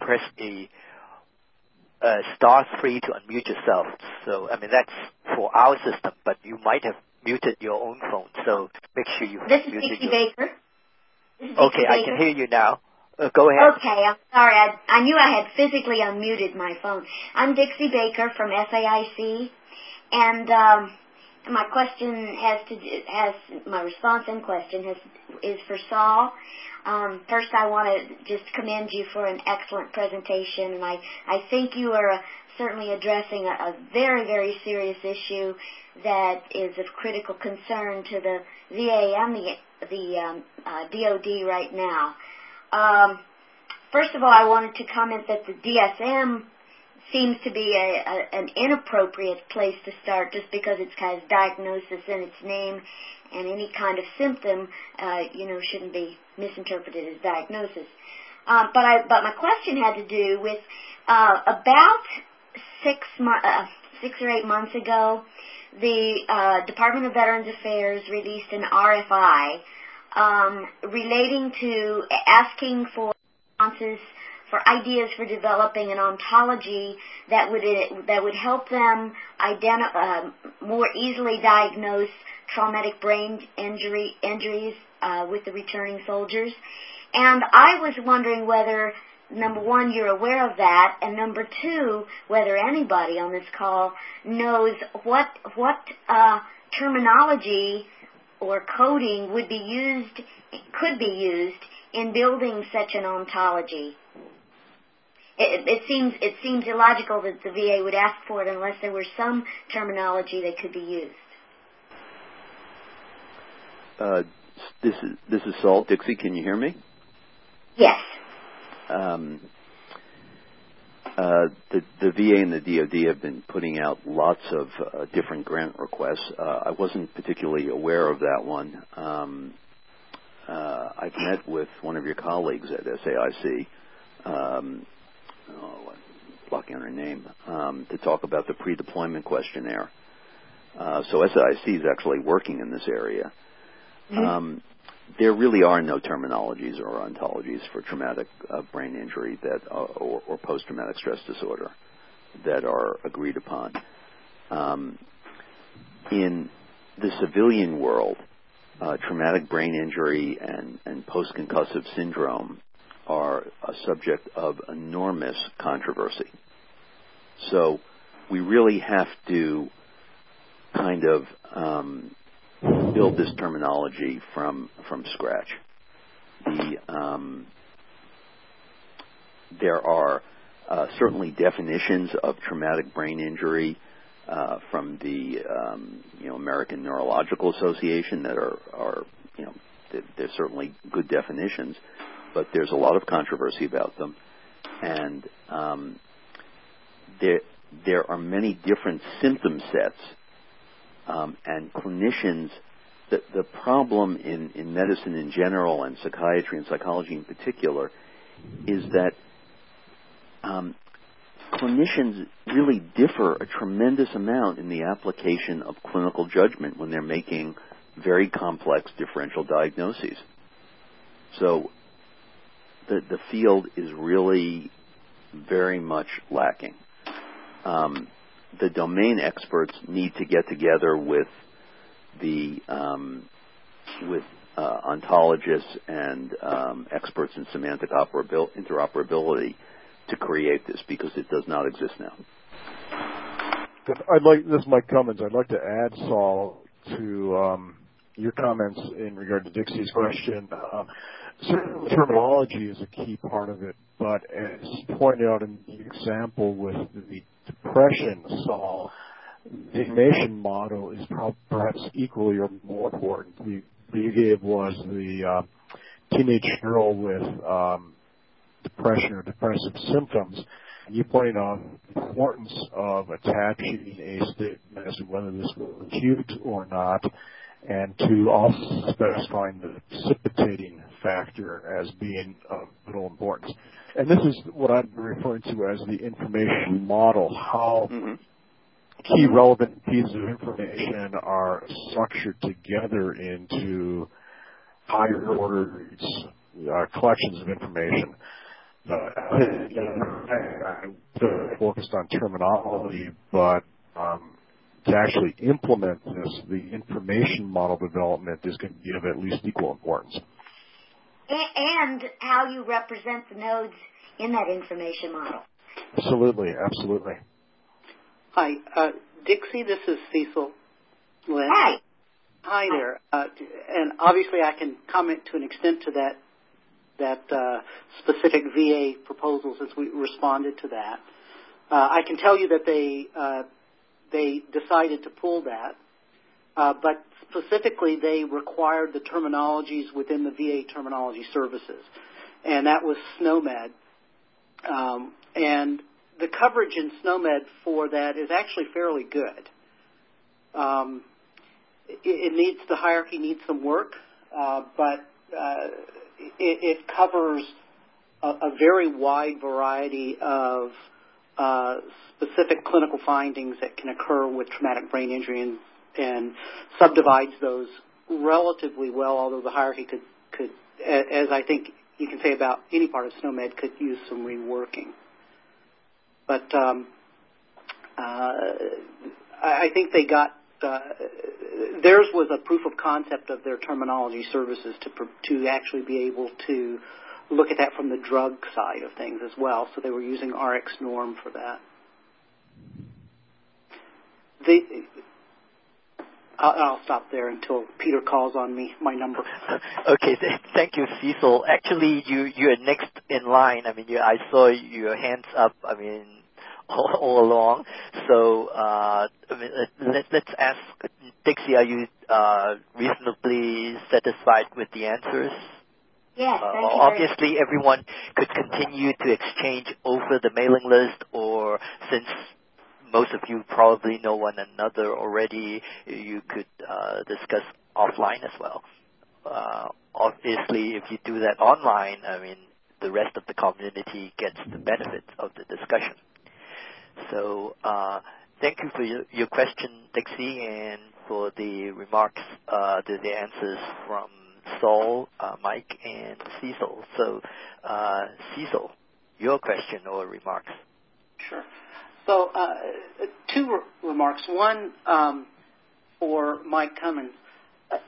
Speaker 1: Press a uh, star three to unmute yourself. So I mean that's for our system, but you might have muted your own phone. So make sure you
Speaker 9: this is Dixie
Speaker 1: your...
Speaker 9: Baker.
Speaker 1: This is okay. I can hear you now. Uh, go ahead.
Speaker 9: Okay, I'm sorry. I, I knew I had physically unmuted my phone. I'm Dixie Baker from SAIC, and um, my question has to do, has my response and question has is for Saul. Um, first, I want to just commend you for an excellent presentation, and I I think you are uh, certainly addressing a, a very very serious issue that is of critical concern to the VA and the the um, uh, DoD right now. Um, first of all, I wanted to comment that the DSM seems to be a, a, an inappropriate place to start just because it has diagnosis in its name and any kind of symptom, uh, you know, shouldn't be misinterpreted as diagnosis. Um, but I, but my question had to do with uh, about six mo- uh, six or eight months ago, the uh, Department of Veterans Affairs released an RFI um, relating to asking for responses for ideas for developing an ontology that would that would help them uh, more easily diagnose traumatic brain injury injuries uh, with the returning soldiers. And I was wondering whether number one, you're aware of that, and number two, whether anybody on this call knows what what uh, terminology or coding would be used, could be used in building such an ontology it, it seems it seems illogical that the VA would ask for it unless there were some terminology that could be used.
Speaker 3: Uh, this is this is Saul Dixie. Can you hear me?
Speaker 9: Yes.
Speaker 3: Um, uh, the, the VA and the DoD have been putting out lots of uh, different grant requests. Uh, I wasn't particularly aware of that one. Um, uh, I've met with one of your colleagues at SAIC, um, oh, blocking on her name, um, to talk about the pre-deployment questionnaire. Uh, so SAIC is actually working in this area. Mm-hmm. Um, there really are no terminologies or ontologies for traumatic uh, brain injury that, uh, or, or, post-traumatic stress disorder that are agreed upon. Um, in the civilian world, uh, traumatic brain injury and, and post-concussive syndrome are a subject of enormous controversy. So we really have to kind of um, build this terminology from from scratch. The um, there are uh, certainly definitions of traumatic brain injury uh, from the um, you know American Neurological Association that are are you know they're certainly good definitions but there's a lot of controversy about them, and um, there there are many different symptom sets, um, and clinicians. The, the problem in, in medicine in general and psychiatry and psychology in particular is that um, clinicians really differ a tremendous amount in the application of clinical judgment when they're making very complex differential diagnoses. So the the field is really very much lacking. Um, the domain experts need to get together with the um, with uh, ontologists and um, experts in semantic interoperability to create this because it does not exist now.
Speaker 8: I'd like this is Mike Cummens. I'd like to add Saul to um, your comments in regard to Dixie's question. Uh, certainly, terminology is a key part of it, but as pointed out in the example with the depression, Saul, the information model is perhaps equally or more important. The you gave was the uh, teenage girl with um, depression or depressive symptoms. You pointed out the importance of attaching a statement as to whether this was acute or not, and to also specifying the precipitating factor as being of little importance. And this is what I'm referring to as the information model, how mm-hmm. key relevant pieces of information are structured together into higher order uh, collections of information. Uh, I, I focused on terminology, but um, to actually implement this, the information model development is going to be of at least equal importance.
Speaker 9: And how you represent the nodes in that information model.
Speaker 8: Absolutely, absolutely.
Speaker 10: Hi, uh, Dixie. This is Cecil.
Speaker 9: Lynn. Hi.
Speaker 10: Hi there. Uh, and obviously, I can comment to an extent to that that uh, specific VA proposal since we responded to that. Uh, I can tell you that they uh, they decided to pull that, uh, but specifically they required the terminologies within the VA terminology services, and that was SNOMED. Um, and the coverage in SNOMED for that is actually fairly good. Um, it, it, needs the hierarchy needs some work, uh, but uh, it, it, covers a, a, very wide variety of uh, specific clinical findings that can occur with traumatic brain injury and, and subdivides those relatively well. Although the hierarchy could could, as I think you can say about any part of SNOMED, could use some reworking. But um, uh, I think they got uh, theirs was a proof of concept of their terminology services to to actually be able to look at that from the drug side of things as well. So they were using RxNorm for that. The, I'll, stop there until Peter calls on me my number.
Speaker 1: okay, th- thank you, Cecil. Actually, you you're next in line. I mean, you, I saw your hands up. I mean, all, all along. So uh, I mean, let, let's ask Dixie. Are you uh, reasonably satisfied with the answers?
Speaker 9: Yes, uh,
Speaker 1: obviously, everyone could continue to exchange over the mailing list, or since most of you probably know one another already, you could uh, discuss offline as well. Uh, obviously, if you do that online, I mean, the rest of the community gets the benefits of the discussion. So, uh, thank you for your, your question, Dixie, and for the remarks, uh, the, the answers from Saul, uh, Mike, and Cecil. So, uh, Cecil, your question or remarks?
Speaker 10: Sure. So, uh, two re- remarks. One um, for Mike Cummens.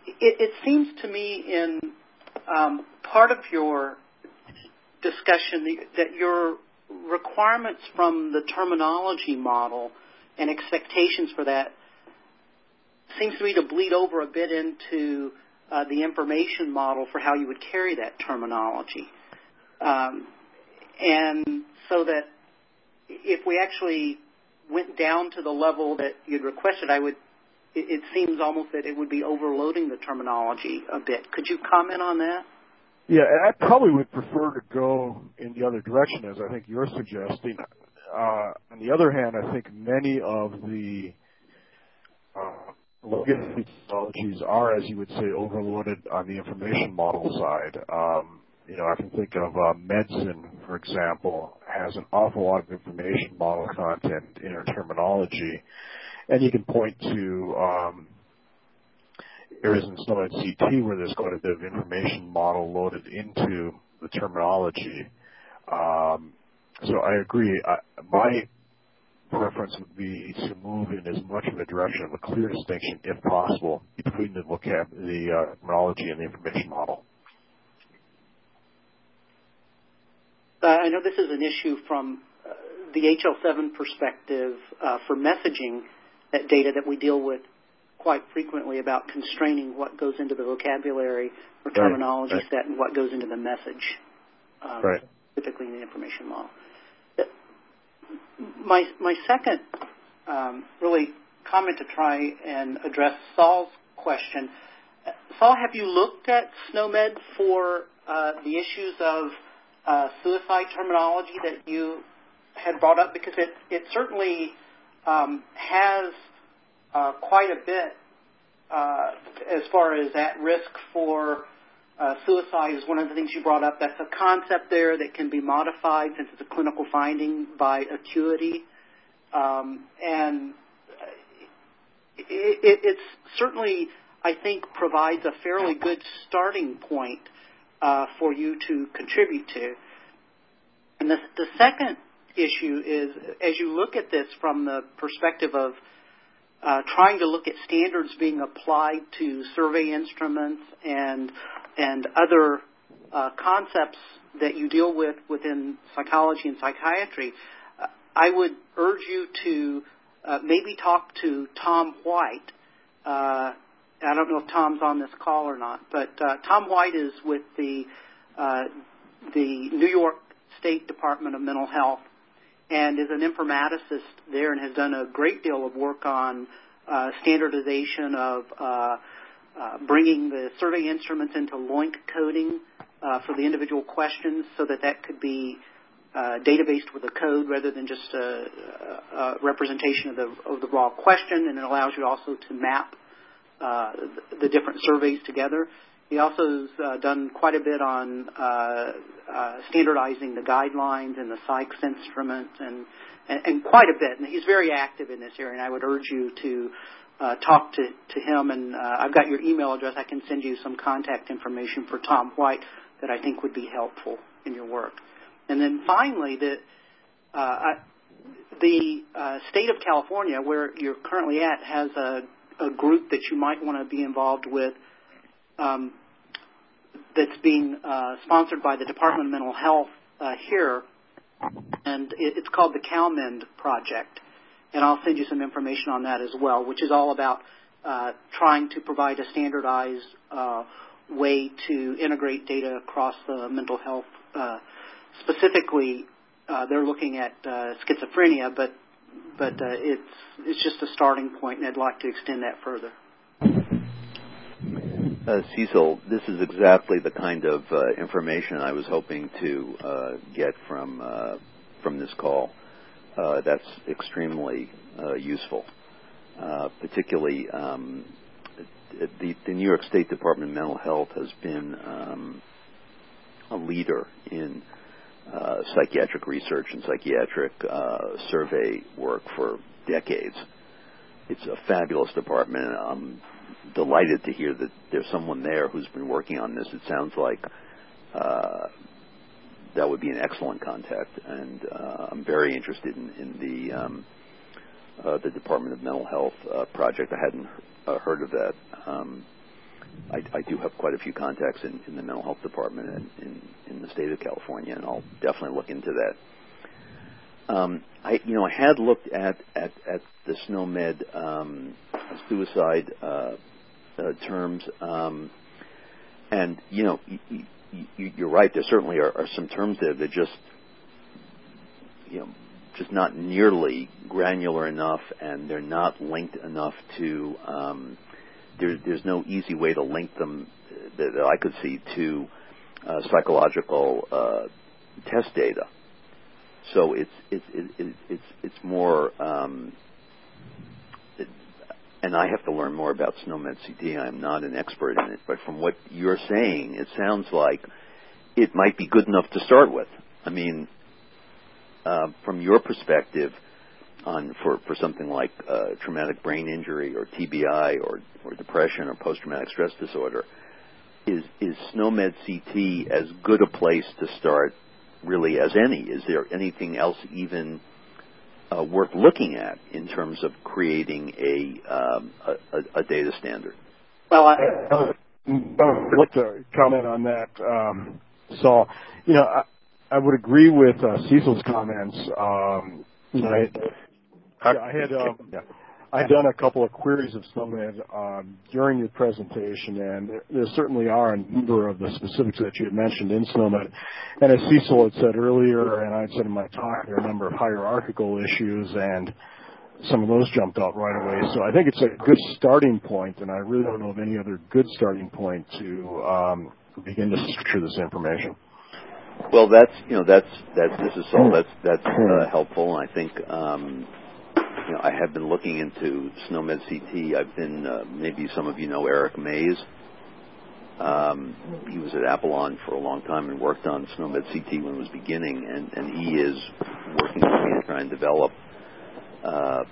Speaker 10: It, it, seems to me in um, part of your discussion that your requirements from the terminology model and expectations for that seems to me to bleed over a bit into uh, the information model for how you would carry that terminology. Um, and so that if we actually went down to the level that you'd requested, I would. It, it seems almost that it would be overloading the terminology a bit. Could you comment on that?
Speaker 8: Yeah, I probably would prefer to go in the other direction, as I think you're suggesting. Uh, on the other hand, I think many of the uh, legacy technologies are, as you would say, overloaded on the information model side. Um, you know, I can think of uh, medicine, for example, has an awful lot of information model content in our terminology, and you can point to um, areas in SNOMED CT where there's quite a bit of information model loaded into the terminology. Um, so I agree. I, my preference would be to move in as much of a direction of a clear distinction, if possible, between the vocab, the uh, terminology and the information model.
Speaker 10: Uh, I know this is an issue from uh, the HL7 perspective uh, for messaging that data that we deal with quite frequently about constraining what goes into the vocabulary or terminology
Speaker 8: right,
Speaker 10: set and what goes into the message, um,
Speaker 8: right.
Speaker 10: specifically in the information model. My my second um, really comment to try and address Saul's question. Saul, have you looked at SNOMED for uh, the issues of uh, suicide terminology that you had brought up? Because it, it certainly um, has uh, quite a bit uh, as far as at risk for uh, suicide is one of the things you brought up. That's a concept there that can be modified since it's a clinical finding by acuity. Um, and it, it, it's certainly, I think, provides a fairly good starting point uh, for you to contribute to. And the, the second issue is, as you look at this from the perspective of uh, trying to look at standards being applied to survey instruments and and other uh, concepts that you deal with within psychology and psychiatry, uh, I would urge you to uh, maybe talk to Tom White. Uh, I don't know if Tom's on this call or not, but uh, Tom White is with the uh, the New York State Department of Mental Health and is an informaticist there and has done a great deal of work on standardization of uh, bringing the survey instruments into LOINC coding uh, for the individual questions so that that could be uh, databased with a code rather than just a, a representation of the, of the raw question, and it allows you also to map uh, the different surveys together. He also has uh, done quite a bit on uh, standardizing the guidelines and the psychs instruments and, and, and, quite a bit. And he's very active in this area, and I would urge you to uh, talk to, to him. And uh, I've got your email address. I can send you some contact information for Tom White that I think would be helpful in your work. And then finally, the uh, I, the uh, state of California, where you're currently at, has a, a group that you might want to be involved with. Um, that's being uh, sponsored by the Department of Mental Health uh, here, and it, it's called the CalMend Project and I'll send you some information on that as well, which is all about uh, trying to provide a standardized uh, way to integrate data across the mental health. Uh, specifically, uh, they're looking at uh, schizophrenia, but but uh, it's it's just a starting point, and I'd like to extend that further.
Speaker 3: Uh, Cecil, this is exactly the kind of information I was hoping to get from from this call that's extremely uh, useful. Uh, particularly, um, the, the, New York State Department of Mental Health has been um, a leader in uh, psychiatric research and psychiatric uh, survey work for decades. It's a fabulous department. I'm delighted to hear that there's someone there who's been working on this. It sounds like uh, that would be an excellent contact. And uh, I'm very interested in, in the um, uh, the Department of Mental Health uh, project. I hadn't uh, heard of that. Um, I, I do have quite a few contacts in, in the mental health department in, in, in the state of California, and I'll definitely look into that. Um, I, you know, I had looked at at, at the SNOMED um, suicide uh, uh, terms, um, and you know, you're right. There certainly are, are some terms there that just, you know, just not nearly granular enough, and they're not linked enough to. Um, there, there's no easy way to link them that, that I could see to uh, psychological uh, test data. So it's it's it, it's it's more um, and I have to learn more about SNOMED CT. I'm not an expert in it, but from what you're saying, it sounds like it might be good enough to start with. I mean, uh, from your perspective, on for for something like uh, traumatic brain injury or TBI or or depression or post traumatic stress disorder, is is SNOMED CT as good a place to start really as any? Is there anything else even uh, worth looking at in terms of creating a, um, a, a data standard?
Speaker 8: Well, I, would like to comment on that. Um, so, you know, I, I would agree with uh, Cecil's comments. Um, you know, I, I had um, yeah. I've done a couple of queries of SNOMED um, during your presentation, and there certainly are a number of the specifics that you had mentioned in SNOMED. And as Cecil had said earlier, and I had said in my talk, there are a number of hierarchical issues, and some of those jumped out right away. So I think it's a good starting point, and I really don't know of any other good starting point to um, begin to structure this information.
Speaker 3: Well, that's you know that's that's this is all that's that's uh, helpful. I think um, you know, I have been looking into SNOMED CT. I've been, uh, maybe some of you know Eric Mays. Um, he was at Apelon for a long time and worked on SNOMED CT when it was beginning, and, and he is working with me to try and develop uh,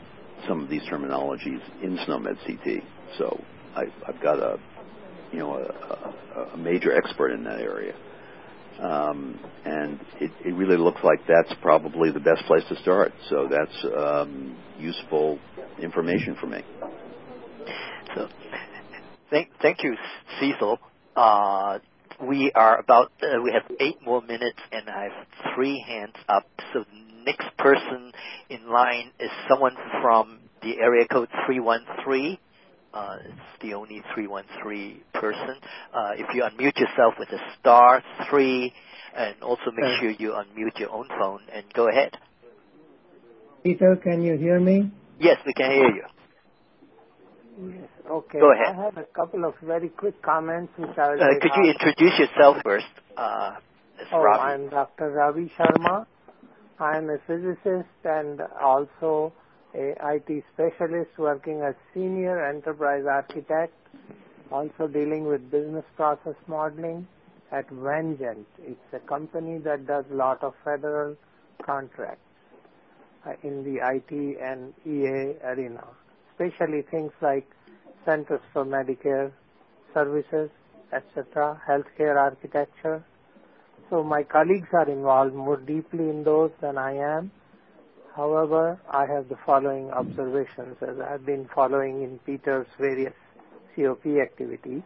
Speaker 3: some of these terminologies in SNOMED CT. So I, I've got a, you know, a, a major expert in that area. Um, and it, it, really looks like that's probably the best place to start. So that's um, useful information for me.
Speaker 1: So, thank, thank you, Cecil. Uh, we are about uh, we have eight more minutes, and I have three hands up. So the next person in line is someone from the area code three one three. Uh, it's the only 313 person. Uh, if you unmute yourself with a star three, and also make sure you unmute your own phone and go ahead.
Speaker 7: Peter, can you hear me?
Speaker 1: Yes, we can hear you.
Speaker 7: Yes. Okay.
Speaker 1: Go ahead.
Speaker 7: I have a couple of very quick comments which I will.
Speaker 1: Uh, could you introduce yourself first, uh,
Speaker 7: oh,
Speaker 1: Ravi?
Speaker 7: I'm Dr. Ravi Sharma. I'm a physicist and also a IT specialist working as senior enterprise architect, also dealing with business process modeling at Vangent. It's a company that does a lot of federal contracts in the IT and EA arena, especially things like Centers for Medicare Services, etc., healthcare architecture. So my colleagues are involved more deeply in those than I am. However, I have the following observations as I've been following in Peter's various COP activities.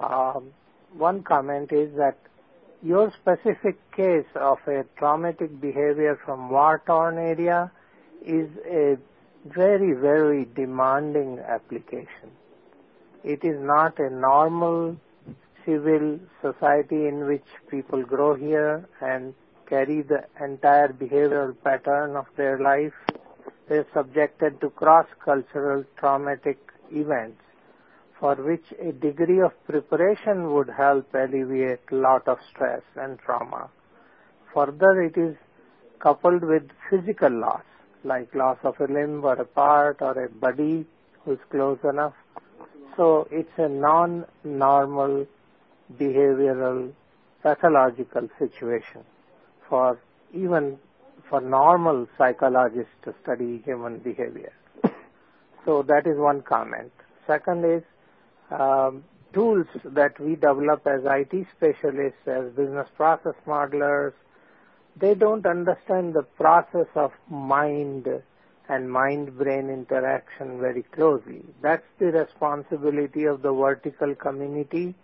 Speaker 7: Um, one comment is that your specific case of a traumatic behavior from war-torn area is a very, very demanding application. It is not a normal civil society in which people grow here and carry the entire behavioral pattern of their life. They're subjected to cross-cultural traumatic events for which a degree of preparation would help alleviate lot of stress and trauma. Further, it is coupled with physical loss, like loss of a limb or a part or a body who's close enough. So it's a non-normal behavioral pathological situation for even for normal psychologists to study human behavior. So that is one comment. Second is Um, tools that we develop as IT specialists, as business process modelers, they don't understand the process of mind and mind-brain interaction very closely. That's the responsibility of the vertical community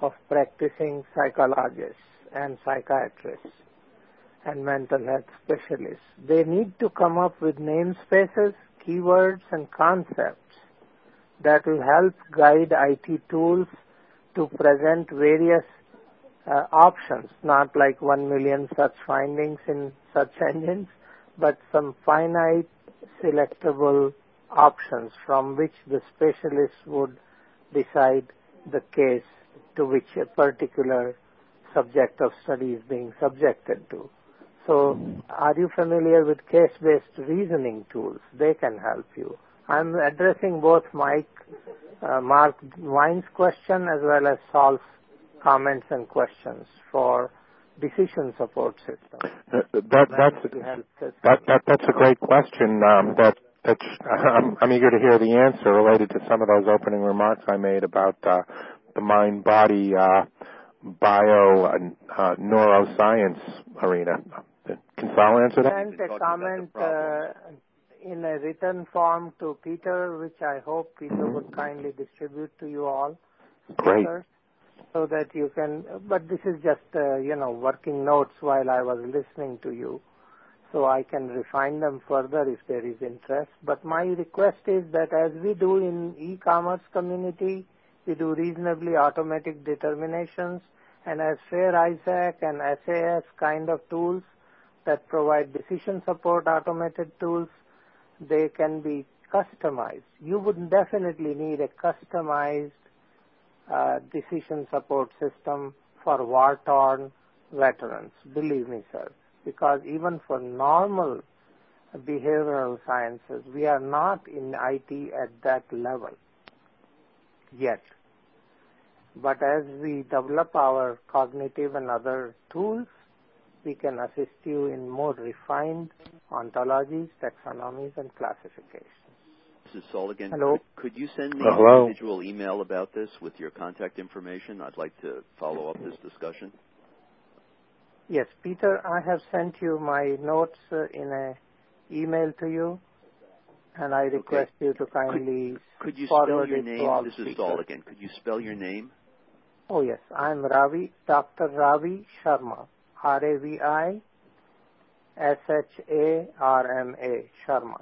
Speaker 7: of practicing psychologists and psychiatrists and mental health specialists. They need to come up with namespaces, keywords, and concepts that will help guide IT tools to present various uh, options, not like 1 million such findings in search engines, but some finite selectable options from which the specialist would decide the case to which a particular subject of study is being subjected to. So are you familiar with case-based reasoning tools? They can help you. I'm addressing both Mike, uh, Marc Wine's question as well as Saul's comments and questions for decision support system.
Speaker 2: Uh, that, that's, that, that, that's a great question. Um, that, that's, I'm, I'm, eager to hear the answer related to some of those opening remarks I made about uh, the mind-body uh, bio uh, neuroscience arena. Can Saul answer that?
Speaker 7: A comment uh, in a written form to Peter, which I hope Peter would kindly distribute to you all.
Speaker 2: Great.
Speaker 7: So that you can, but this is just, uh, you know, working notes while I was listening to you. So I can refine them further if there is interest. But my request is that as we do in e-commerce community, we do reasonably automatic determinations and as Fair Isaac and SAS kind of tools that provide decision support automated tools, they can be customized. You would definitely need a customized uh, decision support system for war-torn veterans, believe me, sir. Because even for normal behavioral sciences, we are not in IT at that level yet. But as we develop our cognitive and other tools, we can assist you in more refined ontologies, taxonomies, and classifications.
Speaker 3: This is Saul again.
Speaker 7: Hello.
Speaker 3: Could, could you send me
Speaker 2: uh,
Speaker 3: an individual email about this with your contact information? I'd like to follow up this discussion.
Speaker 7: Yes, Peter, I have sent you my notes uh, in a email to you, and I request
Speaker 3: okay.
Speaker 7: you to kindly
Speaker 3: could, could you
Speaker 7: spell
Speaker 3: your name? This
Speaker 7: is
Speaker 3: Saul again. Could you spell your name?
Speaker 7: Oh yes, I'm Ravi, Dr. Ravi Sharma. R-A-V-I S-H-A-R-M-A, Sharma.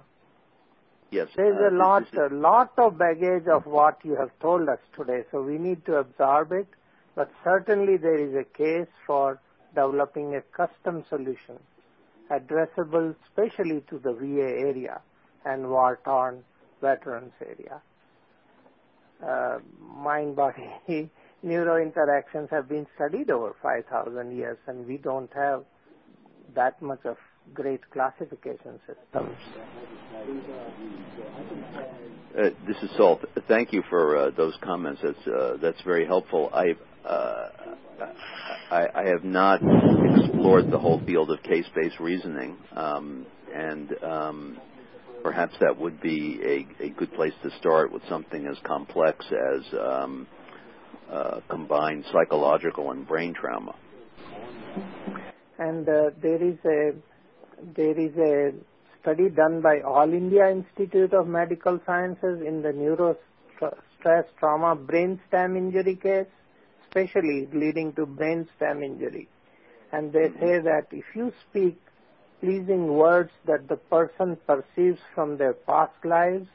Speaker 3: Yes.
Speaker 7: There's
Speaker 3: uh,
Speaker 7: a lot, a lot of baggage of what you have told us today, so we need to absorb it. But certainly there is a case for developing a custom solution addressable especially to the VA area and war-torn veterans area. Uh, mind-body neurointeractions have been studied over 5,000 years, and we don't have that much of great classification systems.
Speaker 3: Uh, this is Saul. Thank you for uh, those comments. That's uh, that's very helpful. I, uh, I, I have not explored the whole field of case-based reasoning, um, and um, perhaps that would be a, a good place to start with something as complex as um, uh, combined psychological and brain trauma.
Speaker 7: And uh, there is a there is a study done by All India Institute of Medical Sciences in the neuro stress trauma brainstem injury case, especially leading to brainstem injury. And they say that if you speak pleasing words that the person perceives from their past lives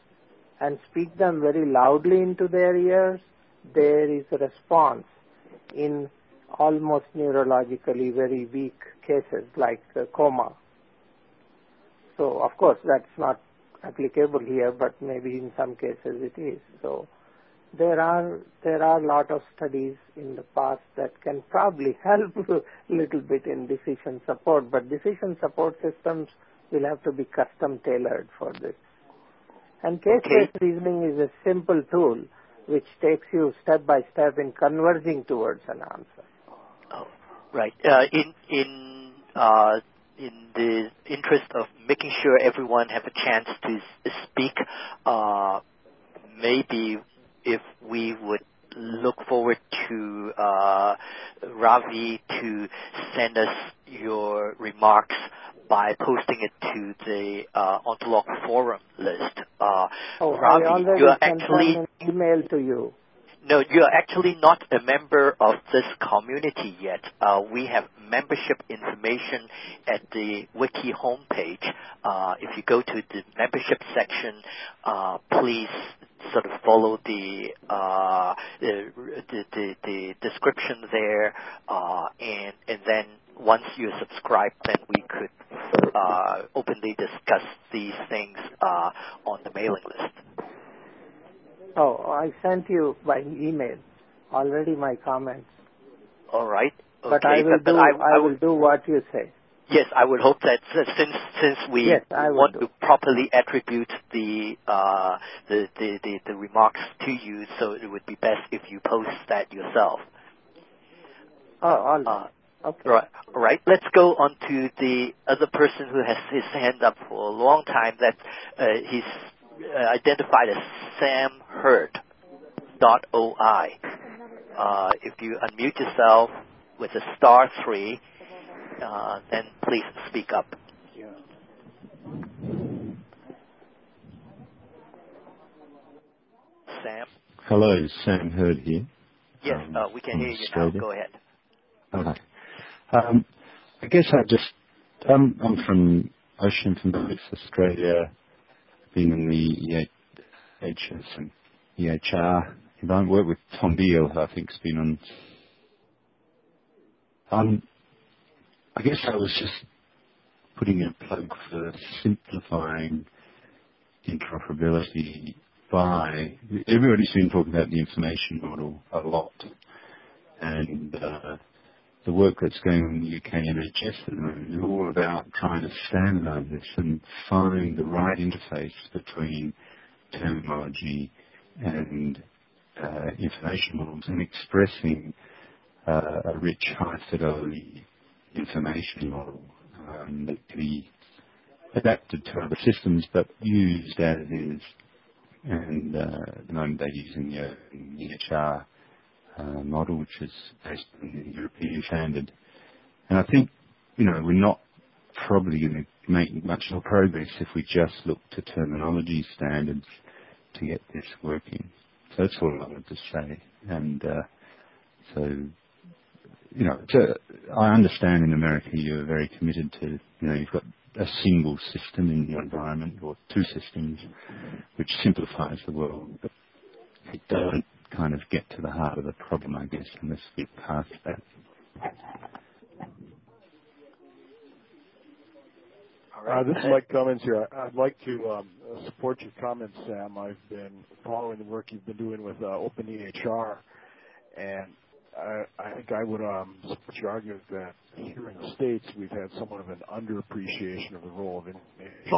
Speaker 7: and speak them very loudly into their ears, there is a response in almost neurologically very weak cases like uh, coma. So, of course, that's not applicable here, but maybe in some cases it is. So, there are there are a lot of studies in the past that can probably help a little bit in decision support, but decision support systems will have to be custom tailored for this. And case-based okay. reasoning is a simple tool which takes you step by step in converging towards an answer.
Speaker 1: Oh, right. Uh, in in uh, in the interest of making sure everyone have a chance to speak, uh, maybe if we would look forward to uh, Ravi to send us your remarks by posting it to the uh, Ontolog forum list. Uh,
Speaker 7: oh,
Speaker 1: Ravi,
Speaker 7: I already
Speaker 1: you are actually
Speaker 7: an email to you.
Speaker 1: No, you're actually not a member of this community yet. Uh, we have membership information at the wiki homepage. Uh, if you go to the membership section, uh, please sort of follow the, uh, the, the, the, description there, uh, and, and then once you subscribe, then we could uh, openly discuss these things uh, on the mailing list.
Speaker 7: Oh, I sent you by email already my comments.
Speaker 1: All right. Okay.
Speaker 7: But I will
Speaker 1: but,
Speaker 7: do.
Speaker 1: I,
Speaker 7: I, will do what you say.
Speaker 1: Yes, I would hope that since since we
Speaker 7: yes,
Speaker 1: want to properly attribute the, uh, the, the the the remarks to you, so it would be best if you post that yourself.
Speaker 7: Oh, all right.
Speaker 1: Okay. Right. Right. Let's go on to the other person who has his hand up for a long time. That uh, he's uh, identified as Sam Heard. Dot oi. Uh, if you unmute yourself with a star three, uh, then please speak up. Sam.
Speaker 11: Hello, Sam Heard here.
Speaker 1: Yes, um, uh, we can hear you Australia. now. Go ahead.
Speaker 11: Okay. Um, I guess I just um, I'm from Ocean from Australia. Been in the EHS and EHR environment. Work with Tom Beale, who I think's been on. Um, I guess I was just putting in a plug for simplifying interoperability by everybody's been talking about the information model a lot, and uh, the work that's going on in the UK NHS at the moment is all about trying to standardise this and find the right interface between terminology and uh, information models and expressing uh, a rich, high fidelity information model um, that can be adapted to other systems but used as is. And uh, at the moment they're using the uh, model, which is based on European standard. And I think, you know, we're not probably going to make much more progress if we just look to terminology standards to get this working. So that's all I wanted to say. And uh, so, you know, to, I understand in America you're very committed to, you know, you've got a single system in your environment or two systems, which simplifies the world. But it doesn't kind of get to the heart of the problem, I guess, unless we get past that.
Speaker 8: Uh, this is Mike Cummens here. I'd like to um, support your comments, Sam. I've been following the work you've been doing with uh, OpenEHR, and I, I think I would um, support your argument that here in the States we've had somewhat of an underappreciation of the role of information uh,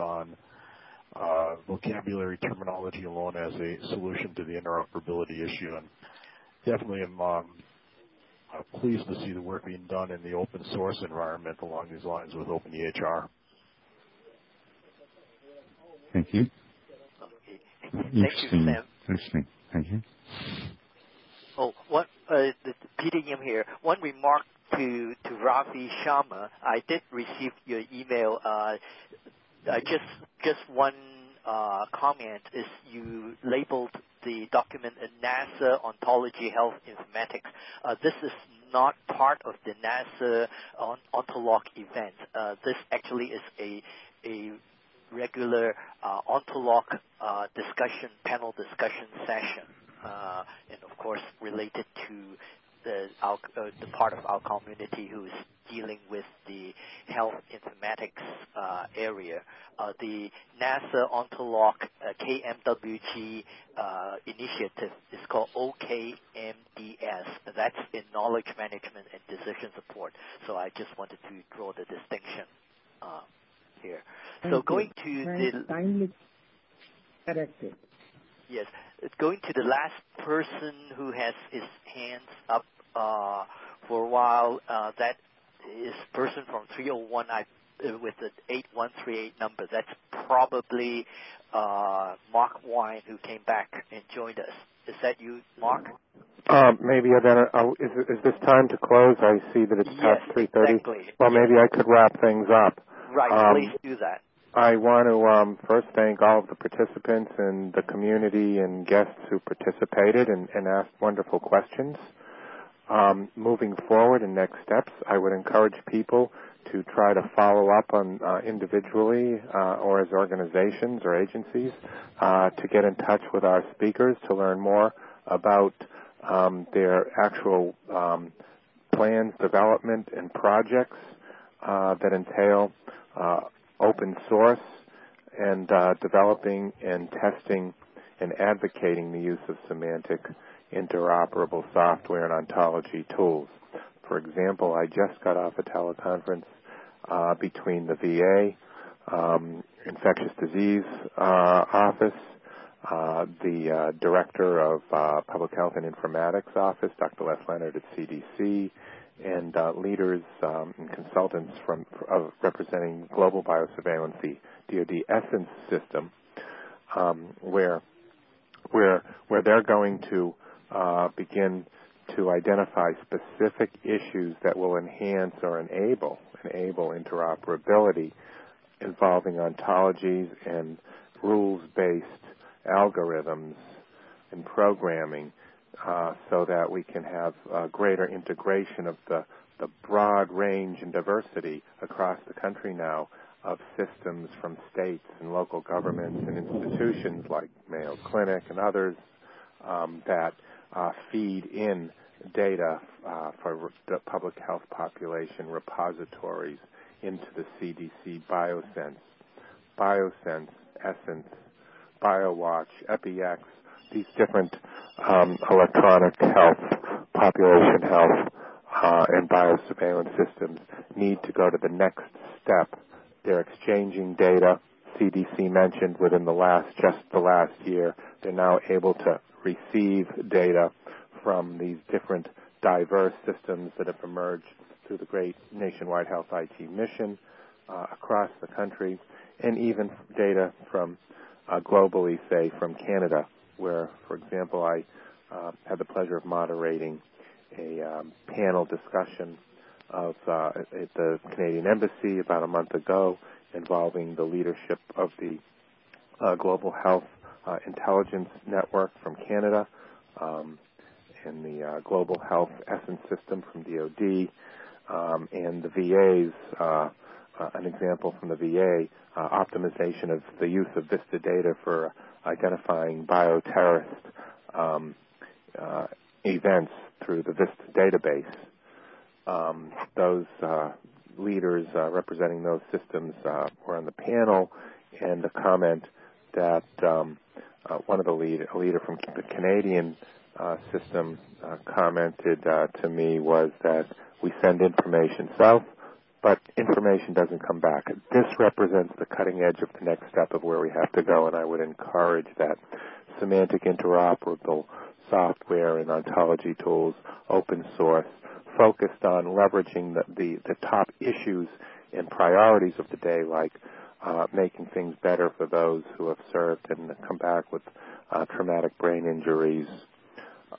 Speaker 8: on uh, vocabulary terminology alone as a solution to the interoperability issue. And definitely am um, uh, pleased to see the work being done in the open source environment along these lines with OpenEHR.
Speaker 11: Thank you.
Speaker 1: Thank you, Sam.
Speaker 11: Interesting. Thank you.
Speaker 1: Oh, what, uh, Peter Yim here. One remark to to Ravi Sharma. I did receive your email. Uh, uh, just just one uh, comment is you labeled the document a NASA Ontology Health Informatics. Uh, this is not part of the NASA on, Ontolog event. Uh, this actually is a a regular uh, Ontolog uh, discussion panel discussion session, uh, and of course related to the, our, uh, the part of our community who is dealing with the health informatics uh, area. Uh, the NASA Ontolog uh, KMWG uh, initiative is called OKMDS. That's in knowledge management and decision support. So I just wanted to draw the distinction uh, here.
Speaker 7: Thank
Speaker 1: so going
Speaker 7: you.
Speaker 1: to the
Speaker 7: corrected.
Speaker 1: Yes, going to the last person who has his hands up uh, for a while. Uh, that is person from 301 I, uh, with the 8138 number. That's probably uh, Marc Wine who came back and joined us. Is that you, Marc?
Speaker 2: Uh, maybe then uh, is, is this time to close? I see that it's
Speaker 1: yes,
Speaker 2: past 3:30.
Speaker 1: Exactly.
Speaker 2: Well, maybe I could wrap things up.
Speaker 1: Right.
Speaker 2: Um,
Speaker 1: please do that.
Speaker 2: I want to um, first thank all of the participants and the community and guests who participated and, and asked wonderful questions. Um, moving forward and next steps, I would encourage people to try to follow up on uh, individually uh, or as organizations or agencies uh, to get in touch with our speakers to learn more about um, their actual um, plans, development, and projects uh, that entail uh, open source and uh, developing and testing and advocating the use of semantic interoperable software and ontology tools. For example, I just got off a teleconference uh, between the VA, um, infectious disease uh, office, uh, the uh, director of uh, Public Health and Informatics Office, Dr. Les Lenert at CDC, and uh, leaders um, and consultants from representing global biosurveillance, the DoD Essence system, um, where where where they're going to uh, begin to identify specific issues that will enhance or enable enable interoperability involving ontologies and rules-based algorithms and programming uh, so that we can have greater integration of the, the broad range and diversity across the country now of systems from states and local governments and institutions like Mayo Clinic and others um, that uh, feed in data uh, for the public health population repositories into the CDC BioSense, BioSense, Essence, BioWatch, EpiX, these different um, electronic health, population health, uh, and biosurveillance systems need to go to the next step. They're exchanging data. CDC mentioned within the last, just the last year, they're now able to receive data from these different diverse systems that have emerged through the great nationwide health IT mission uh, across the country, and even data from uh, globally, say from Canada, where, for example, I uh, had the pleasure of moderating a um, panel discussion of uh, at the Canadian Embassy about a month ago involving the leadership of the uh, Global Health Intelligence Network from Canada um, and the uh, Global Health Essence System from DoD um, and the VA's uh, uh, an example from the VA optimization of the use of Vista data for identifying bioterrorist um, events through the Vista database. Um, those uh, leaders uh, representing those systems uh, were on the panel, and the comment that um, uh, one of the lead, a leader from the Canadian uh, system uh, commented to me was that we send information south, but information doesn't come back. This represents the cutting edge of the next step of where we have to go, and I would encourage that semantic interoperable software and ontology tools, open source, focused on leveraging the, the, the top issues and priorities of the day, like uh, making things better for those who have served and come back with uh, traumatic brain injuries,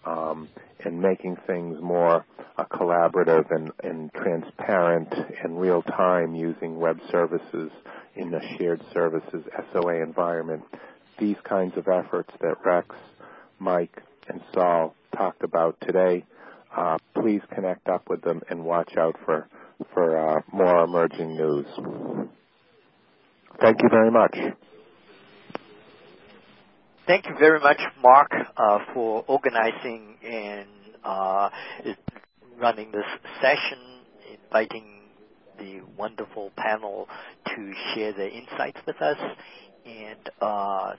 Speaker 2: um, and making things more uh, collaborative and, and, transparent and real time using web services in a shared services SOA environment. These kinds of efforts that Rex, Mike, and Saul talked about today. Uh, please connect up with them and watch out for for uh, more emerging news. Thank you very much.
Speaker 1: Thank you very much, Marc, uh, for organizing and uh, running this session, inviting the wonderful panel to share their insights with us. And uh,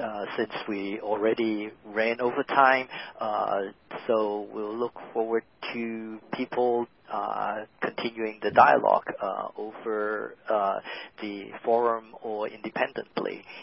Speaker 1: uh, since we already ran over time. Uh, so we'll look forward to people continuing the dialogue uh, over uh, the forum or independently.